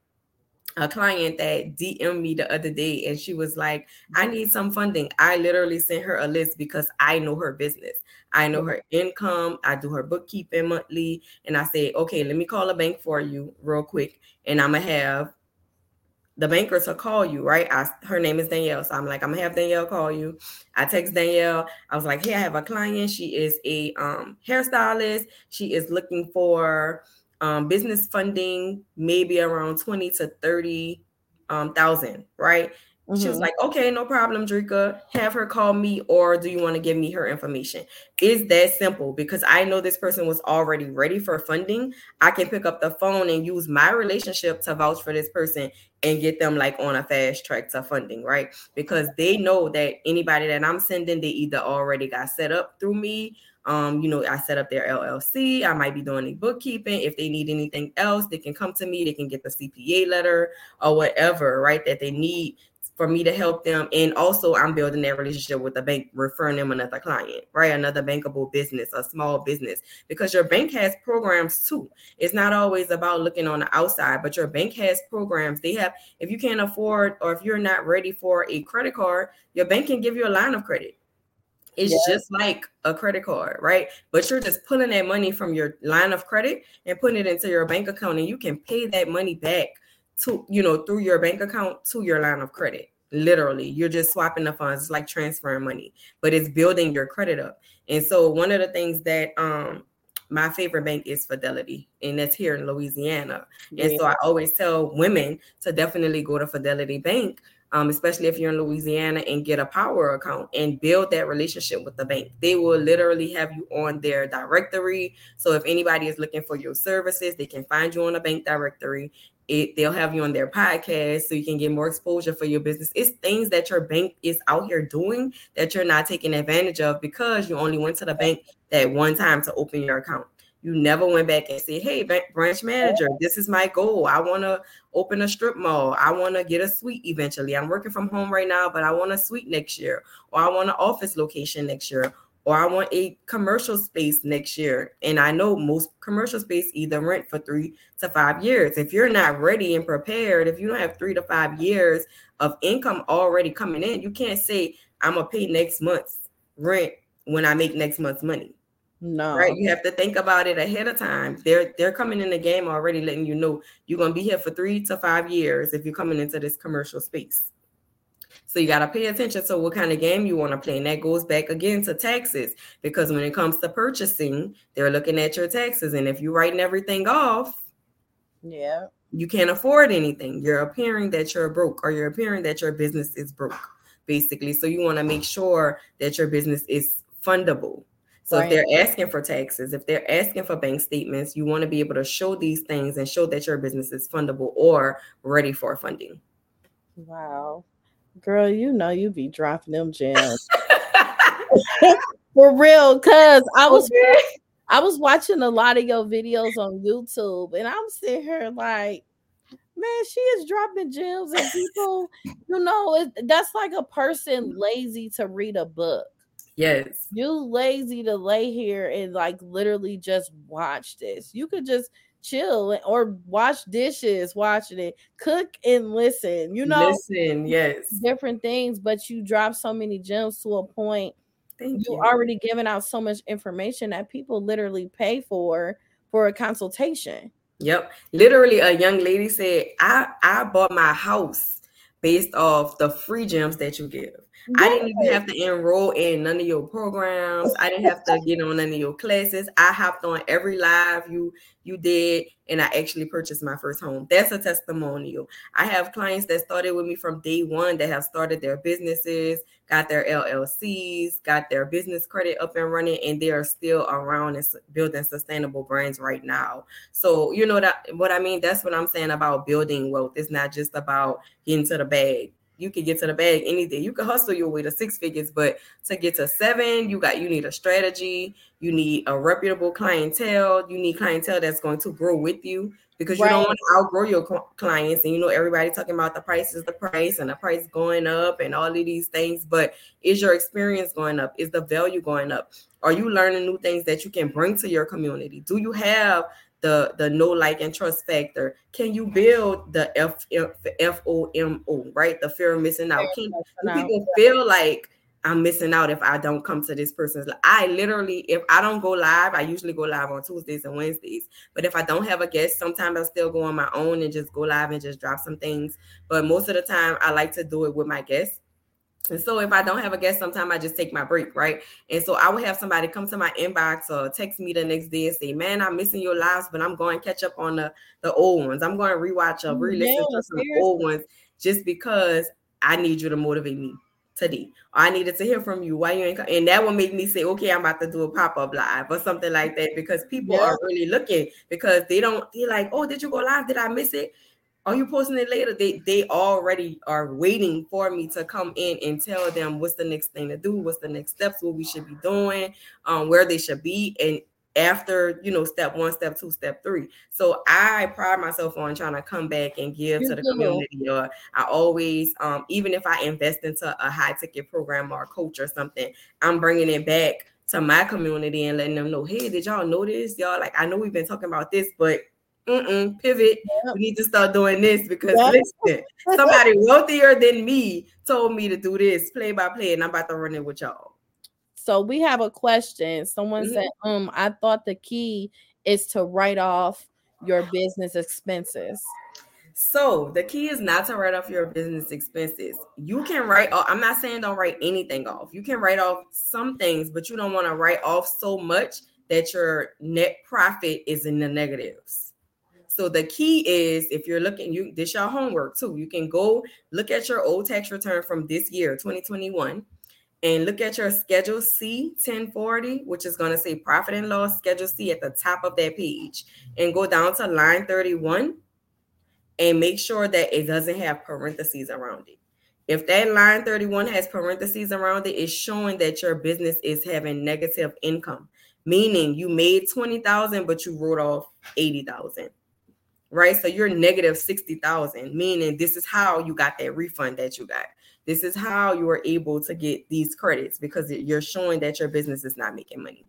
[SPEAKER 2] a client that DM'd me the other day and she was like, I need some funding. I literally sent her a list because I know her business. I know her income. I do her bookkeeping monthly. And I say, okay, let me call a bank for you real quick. And I'm going to have the banker to call you, right? I, her name is Danielle. So I'm like, I'm gonna have Danielle call you. I text Danielle. I was like, hey, I have a client. She is a um, hairstylist. She is looking for um, business funding, maybe around 20 to 30 um, thousand, right? Mm-hmm. She was mm-hmm. like, okay, no problem, Drika. Have her call me, or do you want to give me her information? Is that simple? Because I know this person was already ready for funding. I can pick up the phone and use my relationship to vouch for this person and get them like on a fast track to funding, right? Because they know that anybody that I'm sending, they either already got set up through me. Um, you know, I set up their LLC. I might be doing the bookkeeping. If they need anything else, they can come to me. They can get the CPA letter or whatever, right? That they need for me to help them. And also, I'm building that relationship with the bank, referring them another client, right? Another bankable business, a small business, because your bank has programs too. It's not always about looking on the outside, but your bank has programs. They have, if you can't afford or if you're not ready for a credit card, your bank can give you a line of credit. It's yes. just like a credit card, right? But you're just pulling that money from your line of credit and putting it into your bank account, and you can pay that money back to you know through your bank account to your line of credit literally you're just swapping the funds it's like transferring money but it's building your credit up and so one of the things that um my favorite bank is Fidelity, and that's here in Louisiana. Yeah. And so I always tell women to definitely go to Fidelity Bank, um, especially if you're in Louisiana, and get a power account and build that relationship with the bank. They will literally have you on their directory. So if anybody is looking for your services, they can find you on a bank directory it, they'll have you on their podcast so you can get more exposure for your business. It's things that your bank is out here doing that you're not taking advantage of because you only went to the bank that one time to open your account. You never went back and said, Hey, branch manager, this is my goal. I want to open a strip mall. I want to get a suite eventually. I'm working from home right now, but I want a suite next year, or I want an office location next year, or I want a commercial space next year. And I know most commercial space either rent for three to five years. If you're not ready and prepared, if you don't have three to five years of income already coming in, you can't say, I'm going to pay next month's rent when I make next month's money.
[SPEAKER 1] No.
[SPEAKER 2] Right. You have to think about it ahead of time. They're they're coming in the game already letting you know you're gonna be here for three to five years if you're coming into this commercial space. So you got to pay attention to what kind of game you want to play. And that goes back again to taxes because when it comes to purchasing, they're looking at your taxes. And if you're writing everything off,
[SPEAKER 1] yeah,
[SPEAKER 2] you can't afford anything. You're appearing that you're broke or you're appearing that your business is broke, basically. So you want to make sure that your business is fundable. So right. if they're asking for taxes, if they're asking for bank statements, you want to be able to show these things and show that your business is fundable or ready for funding.
[SPEAKER 1] Wow. Girl, you know you be dropping them gems. For real, cause I was okay. I was watching a lot of your videos on YouTube, and I'm sitting here like, man, she is dropping gems, and people, you know, it, that's like a person lazy to read a book.
[SPEAKER 2] Yes,
[SPEAKER 1] you lazy to lay here and like literally just watch this. You could just chill or wash dishes watching it. Cook and listen you know?
[SPEAKER 2] Listen yes.
[SPEAKER 1] Different things but you drop so many gems to a point. Thank you, you. already given out so much information that people literally pay for for a consultation.
[SPEAKER 2] Yep. Literally a young lady said i i bought my house based off the free gems that you give I didn't even have to enroll in none of your programs. I didn't have to get on none of your classes. I hopped on every live you you did, and I actually purchased my first home. That's a testimonial. I have clients that started with me from day one that have started their businesses, got their LLCs, got their business credit up and running, and they are still around and building sustainable brands right now. So you know that what I mean. That's what I'm saying about building wealth. It's not just about getting to the bag you can get to the bag anything. You can hustle your way to six figures, but to get to seven, you got you need a strategy, you need a reputable clientele, you need clientele that's going to grow with you because you right. don't want to outgrow your clients. And you know, everybody talking about the price is the price and the price going up and all of these things. But is your experience going up? Is the value going up? Are you learning new things that you can bring to your community? Do you have the the know like and trust factor. Can you build the f f o m o right? The fear of missing out. Can people feel like i'm missing out if i don't come to this person's i literally if i don't go live i usually go live on tuesdays and wednesdays. But if i don't have a guest sometimes i still go on my own and just go live and just drop some things. But most of the time i like to do it with my guests and so if I don't have a guest, sometimes I just take my break, right? And so I would have somebody come to my inbox or text me the next day and say, Man, I'm missing your lives, but I'm going to catch up on the, the old ones. I'm going to rewatch or mm, re-listen yeah, to some seriously. old ones just because I need you to motivate me today. Or I needed to hear from you. Why you ain't and that will make me say, okay, I'm about to do a pop-up live or something like that because people yeah. are really looking because they don't they're like, oh, did you go live? Did I miss it? Are you posting it later? They they already are waiting for me to come in and tell them what's the next thing to do, what's the next steps, what we should be doing, um, where they should be, and after you know step one, step two, step three. So I pride myself on trying to come back and give you to the do. community. Or I always, um, even if I invest into a high ticket program or a coach or something, I'm bringing it back to my community and letting them know, hey, did y'all know this? Y'all like I know we've been talking about this, but Mm-mm, pivot. Yep. We need to start doing this because yep. listen, somebody wealthier than me told me to do this play by play, and I'm about to run it with y'all.
[SPEAKER 1] So we have a question. Someone mm-hmm. said, um, I thought the key is to write off your business expenses.
[SPEAKER 2] So the key is not to write off your business expenses. You can write off, I'm not saying don't write anything off. You can write off some things, but you don't want to write off so much that your net profit is in the negatives. So the key is if you're looking, you this your homework too. You can go look at your old tax return from this year, 2021, and look at your Schedule C 1040, which is going to say profit and loss Schedule C at the top of that page, and go down to line 31 and make sure that it doesn't have parentheses around it. If that line 31 has parentheses around it, it's showing that your business is having negative income meaning you made 20,000 but you wrote off 80,000 right so you're negative 60,000 meaning this is how you got that refund that you got this is how you were able to get these credits because you're showing that your business is not making money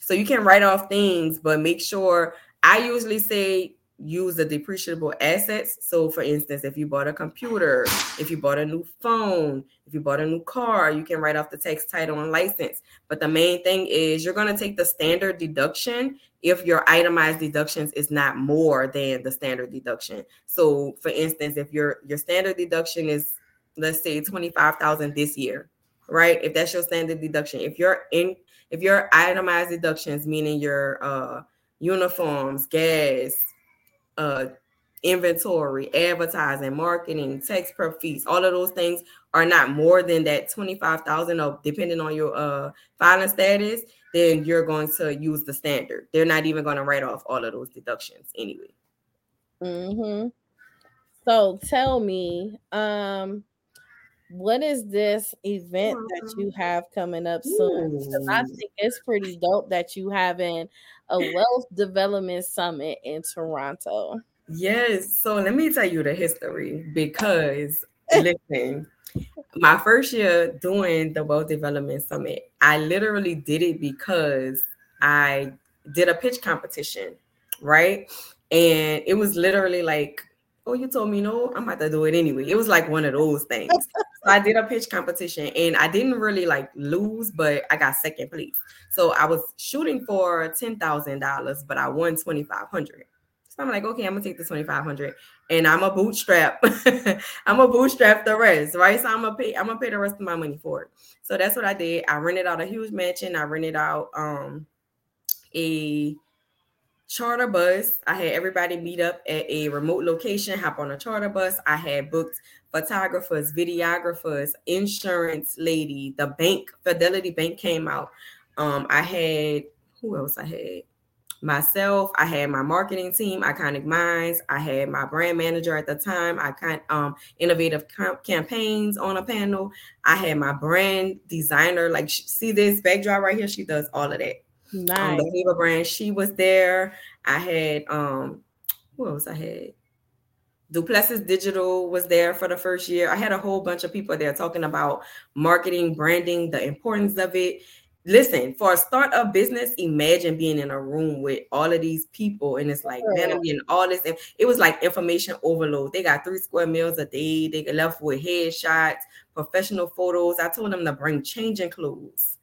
[SPEAKER 2] so you can write off things but make sure i usually say use the depreciable assets. So, for instance, if you bought a computer, if you bought a new phone, if you bought a new car, you can write off the tax title and license. But the main thing is you're going to take the standard deduction if your itemized deductions is not more than the standard deduction. So, for instance, if your your standard deduction is let's say 25,000 this year, right? If that's your standard deduction, if you're in if your itemized deductions meaning your uh uniforms, gas, uh, inventory, advertising, marketing, tax prep fees, all of those things are not more than that 25,000 or depending on your uh filing status, then you're going to use the standard. They're not even going to write off all of those deductions anyway.
[SPEAKER 1] Mhm. So tell me, um what is this event that you have coming up soon? Because I think it's pretty dope that you having a wealth development summit in Toronto.
[SPEAKER 2] Yes. So let me tell you the history because listen, my first year doing the wealth development summit, I literally did it because I did a pitch competition, right? And it was literally like, oh, you told me no, I'm about to do it anyway. It was like one of those things. so I did a pitch competition and I didn't really like lose, but I got second place. So I was shooting for ten thousand dollars, but I won twenty five hundred. So I'm like, okay, I'm gonna take the 2500 and I'm a bootstrap. I'm a bootstrap the rest, right? So I'm gonna pay, I'm gonna pay the rest of my money for it. So that's what I did. I rented out a huge mansion. I rented out um a charter bus. I had everybody meet up at a remote location, hop on a charter bus. I had booked photographers, videographers, insurance lady, the bank, Fidelity Bank came out. Um, I had who else I had? Myself. I had my marketing team, Iconic Minds. I had my brand manager at the time. I kind um innovative campaigns on a panel. I had my brand designer. Like see this backdrop right here. She does all of that. Nice. Um, the Viva brand. She was there. I had um who else I had? Duplessis Digital was there for the first year. I had a whole bunch of people there talking about marketing, branding, the importance of it listen for a startup business imagine being in a room with all of these people and it's like man i'm getting all this it was like information overload. They got three square meals a day. They get left with headshots professional photos. I told them to bring changing clothes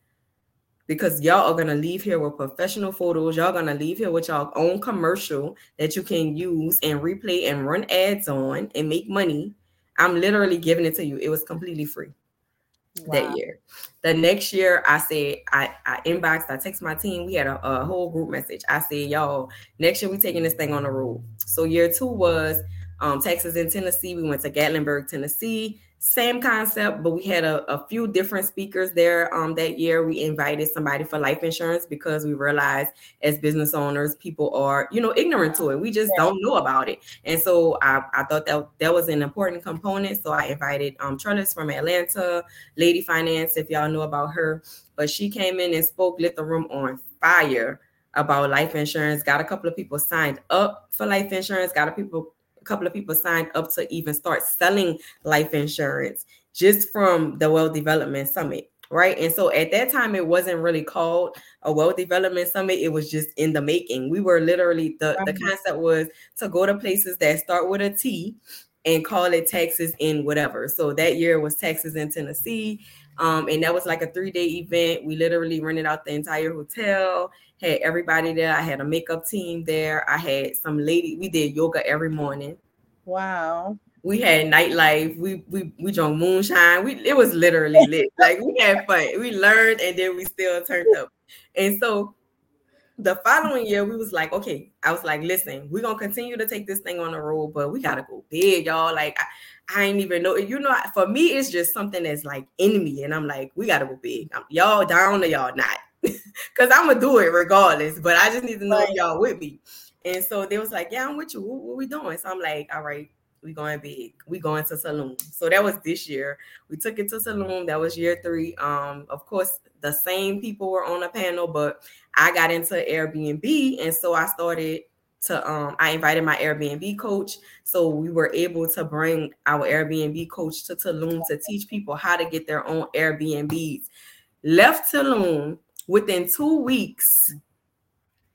[SPEAKER 2] because y'all are gonna leave here with professional photos. Y'all gonna leave here with y'all own commercial that you can use and replay and run ads on and make money. I'm literally giving it to you. It was completely free wow. that year. The next year, I said, I, I inboxed, I text my team. We had a, a whole group message. I said, y'all, next year we taking this thing on the road. So year two was um, Texas and Tennessee. We went to Gatlinburg, Tennessee same concept, but we had a, a few different speakers there um, that year. We invited somebody for life insurance because we realized as business owners, people are, you know, ignorant to it. We just yeah. don't know about it. And so I, I thought that that was an important component. So I invited um Trellis from Atlanta, Lady Finance, if y'all know about her. But she came in and spoke, lit the room on fire about life insurance. Got a couple of people signed up for life insurance, got a people a couple of people signed up to even start selling life insurance just from the Wealth Development Summit. Right. And so at that time, it wasn't really called a wealth development summit. It was just in the making. We were literally the, the concept was to go to places that start with a T and call it Texas in whatever. So that year was Texas in Tennessee. Um, and that was like a three day event. We literally rented out the entire hotel had everybody there. I had a makeup team there. I had some lady. We did yoga every morning.
[SPEAKER 1] Wow.
[SPEAKER 2] We had nightlife. We we we drank moonshine. We it was literally lit. like we had fun. We learned and then we still turned up. And so the following year we was like, okay, I was like, listen, we're gonna continue to take this thing on the road, but we gotta go big, y'all. Like I, I ain't even know. You know, for me, it's just something that's like in me, and I'm like, we gotta go big. I'm, y'all down or y'all not because I'm gonna do it regardless. But I just need to know right. y'all with me. And so they was like, "Yeah, I'm with you. What, what we doing?" So I'm like, "All right." We going big. We going to Tulum." So that was this year. We took it to Tulum. That was year three. Um, of course, the same people were on the panel, but I got into Airbnb, and so I started to um I invited my Airbnb coach. So we were able to bring our Airbnb coach to Tulum to teach people how to get their own Airbnbs. Left Tulum within two weeks,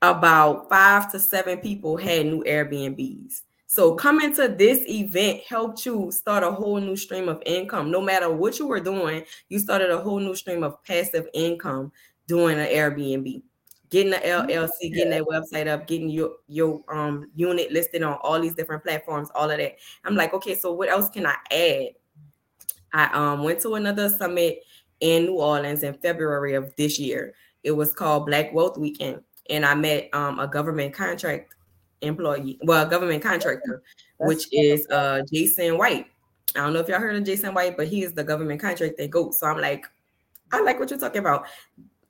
[SPEAKER 2] about five to seven people had new Airbnbs. So coming to this event helped you start a whole new stream of income. No matter what you were doing, you started a whole new stream of passive income doing an Airbnb getting the LLC, getting that website up, getting your your um unit listed on all these different platforms, all of that. I'm like, okay, so what else can I add? I um went to another summit in New Orleans in February of this year. It was called Black Wealth Weekend, and I met um a government contract employee, well, a government contractor, That's which is uh Jason White. I don't know if y'all heard of Jason White, but he is the government contractor GOAT. So I'm like, I like what you're talking about.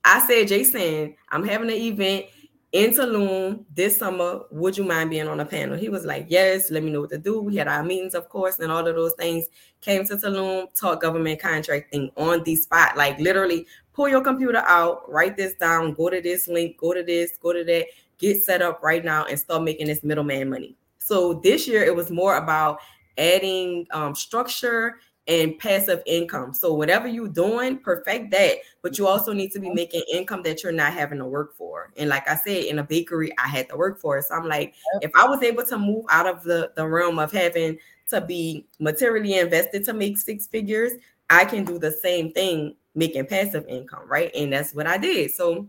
[SPEAKER 2] I said, Jason, I'm having an event in Tulum this summer. Would you mind being on a panel? He was like, Yes, let me know what to do. We had our meetings, of course, and all of those things. Came to Tulum, taught government contracting on the spot. Like literally, pull your computer out, write this down, go to this link, go to this, go to that, get set up right now, and start making this middleman money. So this year it was more about adding um, structure and passive income. So whatever you're doing, perfect that. But you also need to be making income that you're not having to work for. And like I said, in a bakery, I had to work for it. So I'm like, if I was able to move out of the, the realm of having to be materially invested to make six figures, I can do the same thing making passive income, right? And that's what I did. So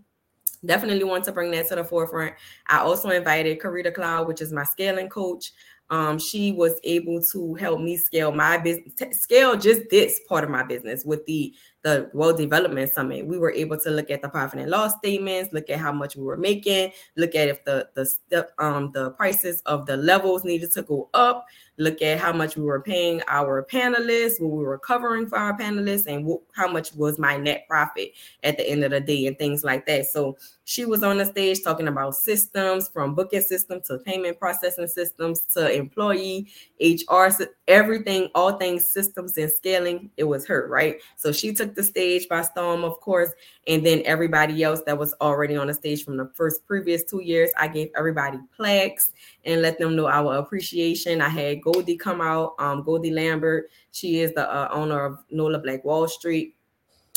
[SPEAKER 2] definitely want to bring that to the forefront. I also invited Karita Cloud, which is my scaling coach um, she was able to help me scale my business, scale just this part of my business with the the Wealth Development Summit. We were able to look at the profit and loss statements, look at how much we were making, look at if the the um the prices of the levels needed to go up, look at how much we were paying our panelists, what we were covering for our panelists, and how much was my net profit at the end of the day, and things like that. So she was on the stage talking about systems from booking system to payment processing systems to employee HR, everything, all things systems and scaling. It was her, right? So she took the stage by storm, of course, and then everybody else that was already on the stage from the first previous two years, I gave everybody plaques and let them know our appreciation. I had Goldie come out, um, Goldie Lambert. She is the uh, owner of Nola Black Wall Street.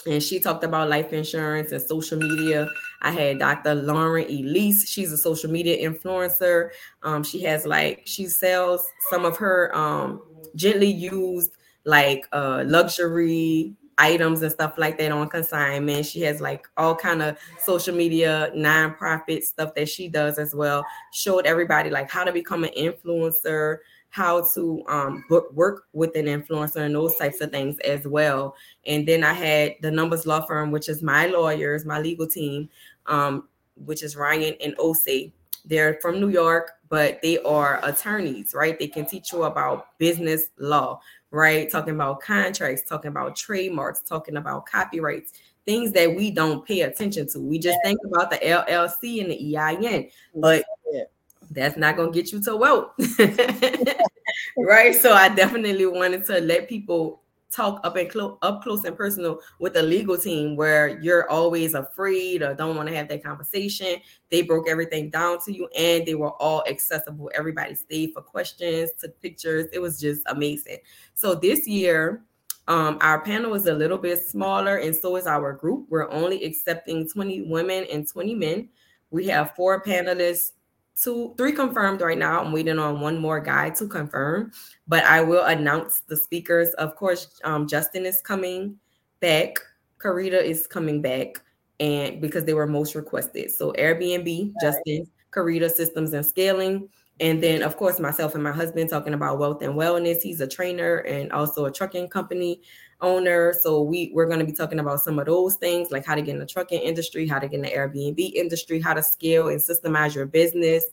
[SPEAKER 2] And she talked about life insurance and social media. I had Dr. Lauren Elise. She's a social media influencer. Um, she has like she sells some of her um, gently used like uh, luxury items and stuff like that on consignment. She has like all kind of social media nonprofit stuff that she does as well. Showed everybody like how to become an influencer, how to um, work with an influencer and those types of things as well. And then I had the Numbers Law Firm, which is my lawyers, my legal team, um, which is Ryan and Ose. They're from New York, but they are attorneys, right? They can teach you about business law, right? Talking about contracts, talking about trademarks, talking about copyrights, things that we don't pay attention to. We just think about the LLC and the EIN, but that's not going to get you to wealth. right? So I definitely wanted to let people talk up and close up close and personal with the legal team where you're always afraid or don't want to have that conversation. They broke everything down to you and they were all accessible. Everybody stayed for questions took pictures. It was just amazing. So this year um, our panel is a little bit smaller and so is our group. We're only accepting 20 women and 20 men. We have four panelists two, three confirmed right now. I'm waiting on one more guy to confirm, but I will announce the speakers. Of course, um, Justin is coming back. Karita is coming back, and because they were most requested. So Airbnb, Justin, Karita Systems and Scaling. And then, of course, myself and my husband talking about wealth and wellness. He's a trainer and also a trucking company owner. So we we're going to be talking about some of those things, like how to get in the trucking industry, how to get in the Airbnb industry, how to scale and systemize your business,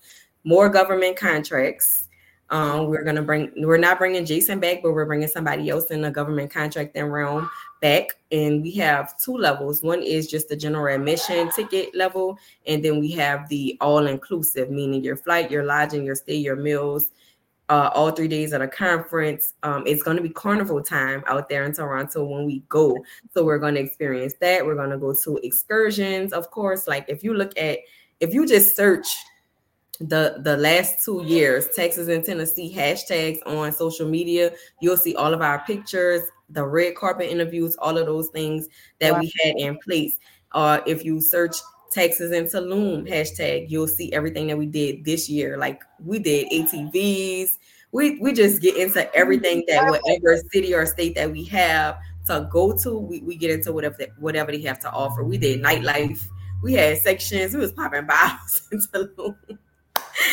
[SPEAKER 2] more government contracts. Um, we're gonna bring. We're not bringing Jason back, but we're bringing somebody else in the government contracting realm back. And we have two levels. One is just the general admission ticket level, and then we have the all inclusive, meaning your flight, your lodging, your stay, your meals, uh, all three days at a conference. Um, it's going to be carnival time out there in Toronto when we go. So we're going to experience that. We're going to go to excursions, of course. Like if you look at, if you just search the the last two years, Texas and Tennessee hashtags on social media, you'll see all of our pictures, the red carpet interviews, all of those things that wow. we had in place. Uh, if you search Texas and Tulum hashtag, you'll see everything that we did this year. Like we did ATVs. We we just get into everything that whatever city or state that we have to go to, we, we get into whatever whatever they have to offer. We did nightlife. We had sections. We was popping bottles in Tulum.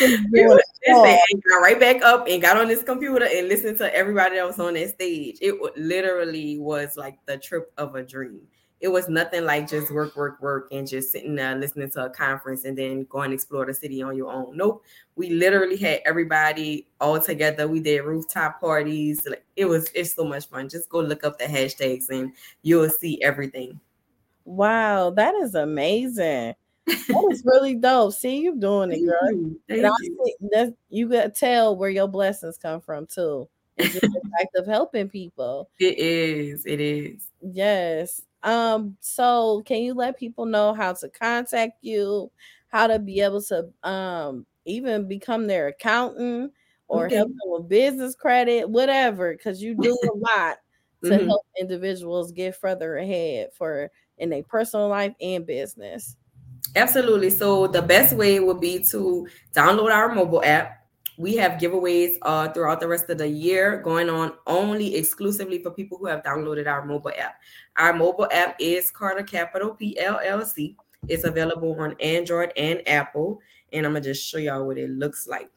[SPEAKER 2] was, and oh. got right back up and got on this computer and listened to everybody that was on that stage. It literally was like the trip of a dream it was nothing like just work, work, work, and just sitting there listening to a conference and then go and explore the city on your own. Nope. We literally had everybody all together. We did rooftop parties. Like it was, it's so much fun. Just go look up the hashtags and you'll see everything.
[SPEAKER 1] Wow, that is amazing. That is really dope. See you doing it, girl. You. you. you got to tell where your blessings come from too. It's just the fact of helping people.
[SPEAKER 2] It is. It is.
[SPEAKER 1] Yes. Um, so can you let people know how to contact you, how to be able to um even become their accountant or okay. help them with business credit, whatever, because you do a lot to mm-hmm. help individuals get further ahead for in their personal life and business.
[SPEAKER 2] Absolutely. So the best way would be to download our mobile app we have giveaways uh, throughout the rest of the year going on only exclusively for people who have downloaded our mobile app. Our mobile app is Carter Capital PLLC. It's available on Android and Apple. And I'm going to just show y'all what it looks like.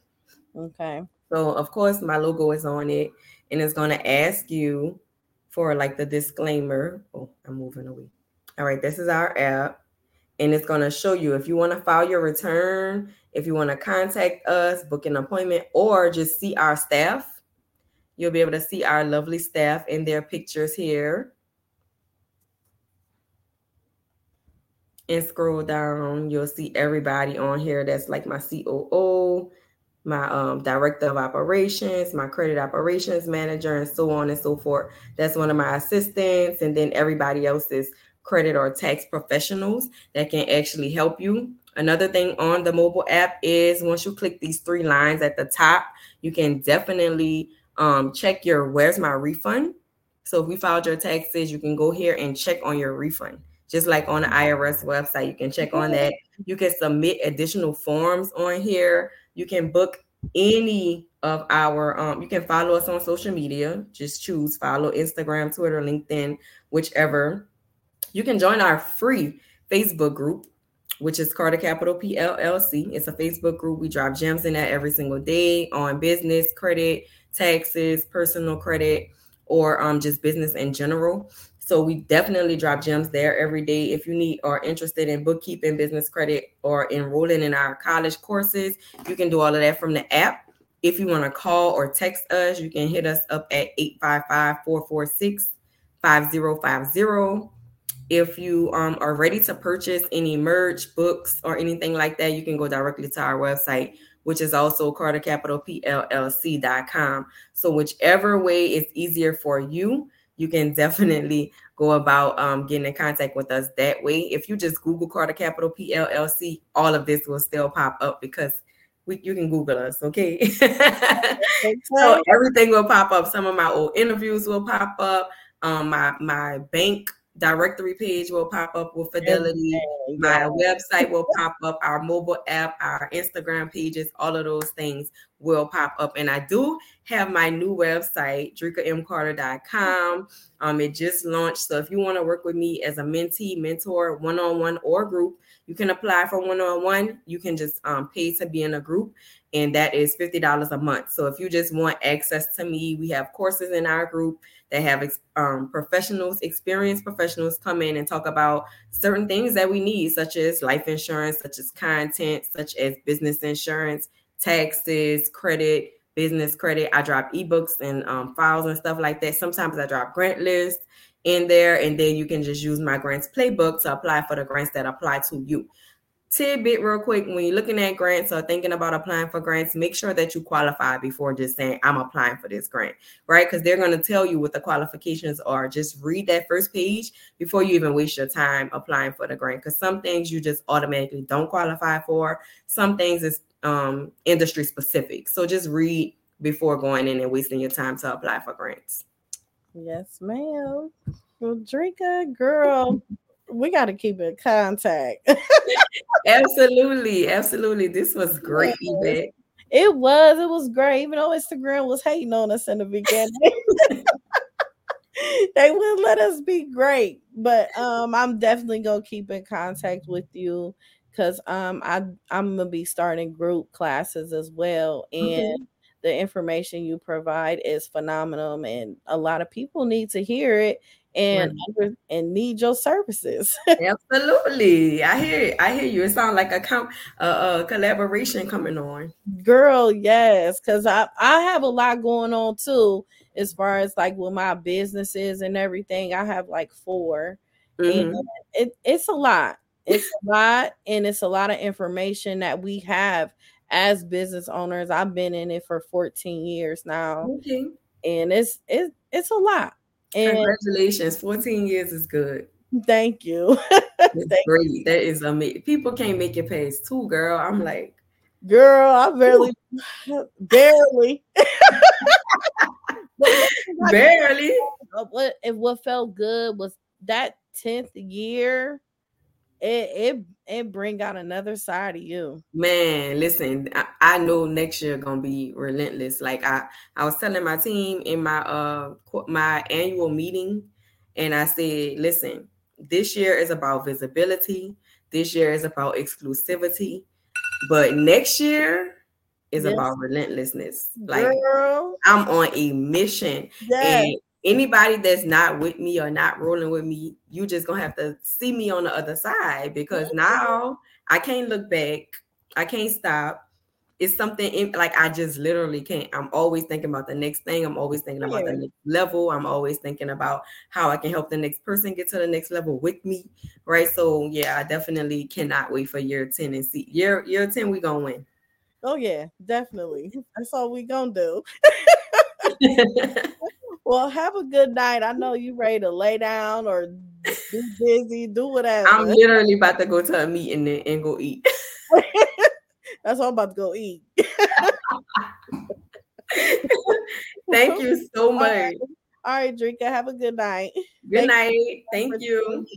[SPEAKER 1] Okay.
[SPEAKER 2] So, of course, my logo is on it and it's going to ask you for like the disclaimer. Oh, I'm moving away. All right, this is our app and it's going to show you if you want to file your return, if you want to contact us, book an appointment, or just see our staff. You'll be able to see our lovely staff in their pictures here. And scroll down, you'll see everybody on here that's like my COO, my um, director of operations, my credit operations manager, and so on and so forth. That's one of my assistants, and then everybody else is credit or tax professionals that can actually help you. Another thing on the mobile app is once you click these three lines at the top, you can definitely um, check your where's my refund. So if we filed your taxes, you can go here and check on your refund. Just like on the IRS website, you can check on that. You can submit additional forms on here. You can book any of our um, you can follow us on social media. Just choose follow Instagram, Twitter, LinkedIn, whichever you can join our free Facebook group, which is Carter Capital PLLC. It's a Facebook group. We drop gems in that every single day on business, credit, taxes, personal credit, or um, just business in general. So we definitely drop gems there every day. If you need or interested in bookkeeping, business credit, or enrolling in our college courses, you can do all of that from the app. If you want to call or text us, you can hit us up at 855 446 5050 if you um, are ready to purchase any merch, books, or anything like that, you can go directly to our website, which is also cartercapitalpllc.com. So, whichever way is easier for you, you can definitely go about um, getting in contact with us that way. If you just Google Carter Capital PLLC, all of this will still pop up because we, you can Google us, okay? so everything will pop up. Some of my old interviews will pop up. Um, my my bank directory page will pop up with Fidelity. My website will pop up. Our mobile app, our Instagram pages, all of those things will pop up. And I do have my new website, drekam.carter.com. Um, it just launched. So if you want to work with me as a mentee, mentor, one-on-one or group, you can apply for one-on-one. You can just um, pay to be in a group and that is $50 a month. So if you just want access to me, we have courses in our group that have um, professionals, experienced professionals come in and talk about certain things that we need, such as life insurance, such as content, such as business insurance, taxes, credit, business credit. I drop ebooks and um, files and stuff like that. Sometimes I drop grant lists in there, and then you can just use my grants playbook to apply for the grants that apply to you. Tidbit real quick when you're looking at grants or thinking about applying for grants make sure that you qualify before just saying i'm applying for this grant right? Because they're going to tell you what the qualifications are. Just read that first page before you even waste your time applying for the grant because some things you just automatically don't qualify for. Some things is um, industry specific. So just read before going in and wasting your time to apply for grants.
[SPEAKER 1] Yes ma'am. Well Drika girl we got to keep in contact.
[SPEAKER 2] absolutely, absolutely. This was great.
[SPEAKER 1] It was. It was great. Even though Instagram was hating on us in the beginning, they wouldn't let us be great. But um, I'm definitely gonna keep in contact with you because um, I I'm gonna be starting group classes as well, and. Okay the information you provide is phenomenal and a lot of people need to hear it and right. and need your services.
[SPEAKER 2] Absolutely, I hear I hear you. It sounds like a, com- a, a collaboration coming on.
[SPEAKER 1] Girl, yes, because I I have a lot going on too, as far as like with my businesses and everything. I have like 4 mm-hmm. and it, it's a lot. It's a lot, and it's a lot of information that we have as business owners. I've been in it for 14 years now, okay. and it's it, it's a lot
[SPEAKER 2] and Congratulations. 14 years is good.
[SPEAKER 1] Thank you.
[SPEAKER 2] thank great. You. That is amazing. People can't make it past two, girl. I'm like,
[SPEAKER 1] girl, I barely, barely,
[SPEAKER 2] barely.
[SPEAKER 1] What what felt good was that 10th year it it it bring out another side of you.
[SPEAKER 2] Man, listen, I, I, know next year gonna be relentless. Like I I was telling my team in my uh my annual meeting, and I said, listen, this year is about visibility. This year is about exclusivity, but next year is yes. about relentlessness. Like Girl. I'm on a mission, yes. and anybody that's not with me or not rolling with me, you just gonna have to see me on the other side because mm-hmm. now I can't look back. I can't stop. It's something in, like I just literally can't. I'm always thinking about the next thing. I'm always thinking about the next level. I'm always thinking about how I can help the next person get to the next level with me. Right. So yeah, I definitely cannot wait for year 10 and see year year 10, we gonna win.
[SPEAKER 1] Oh yeah, definitely. That's all we gonna do. Well, have a good night. I know you ready to lay down or be busy, do whatever.
[SPEAKER 2] I'm literally about to go to a meeting and, and go eat.
[SPEAKER 1] That's what I'm about to go eat.
[SPEAKER 2] Thank you so much. All
[SPEAKER 1] right, All right Drika. Have a good night.
[SPEAKER 2] Good Thank night. You. Thank you.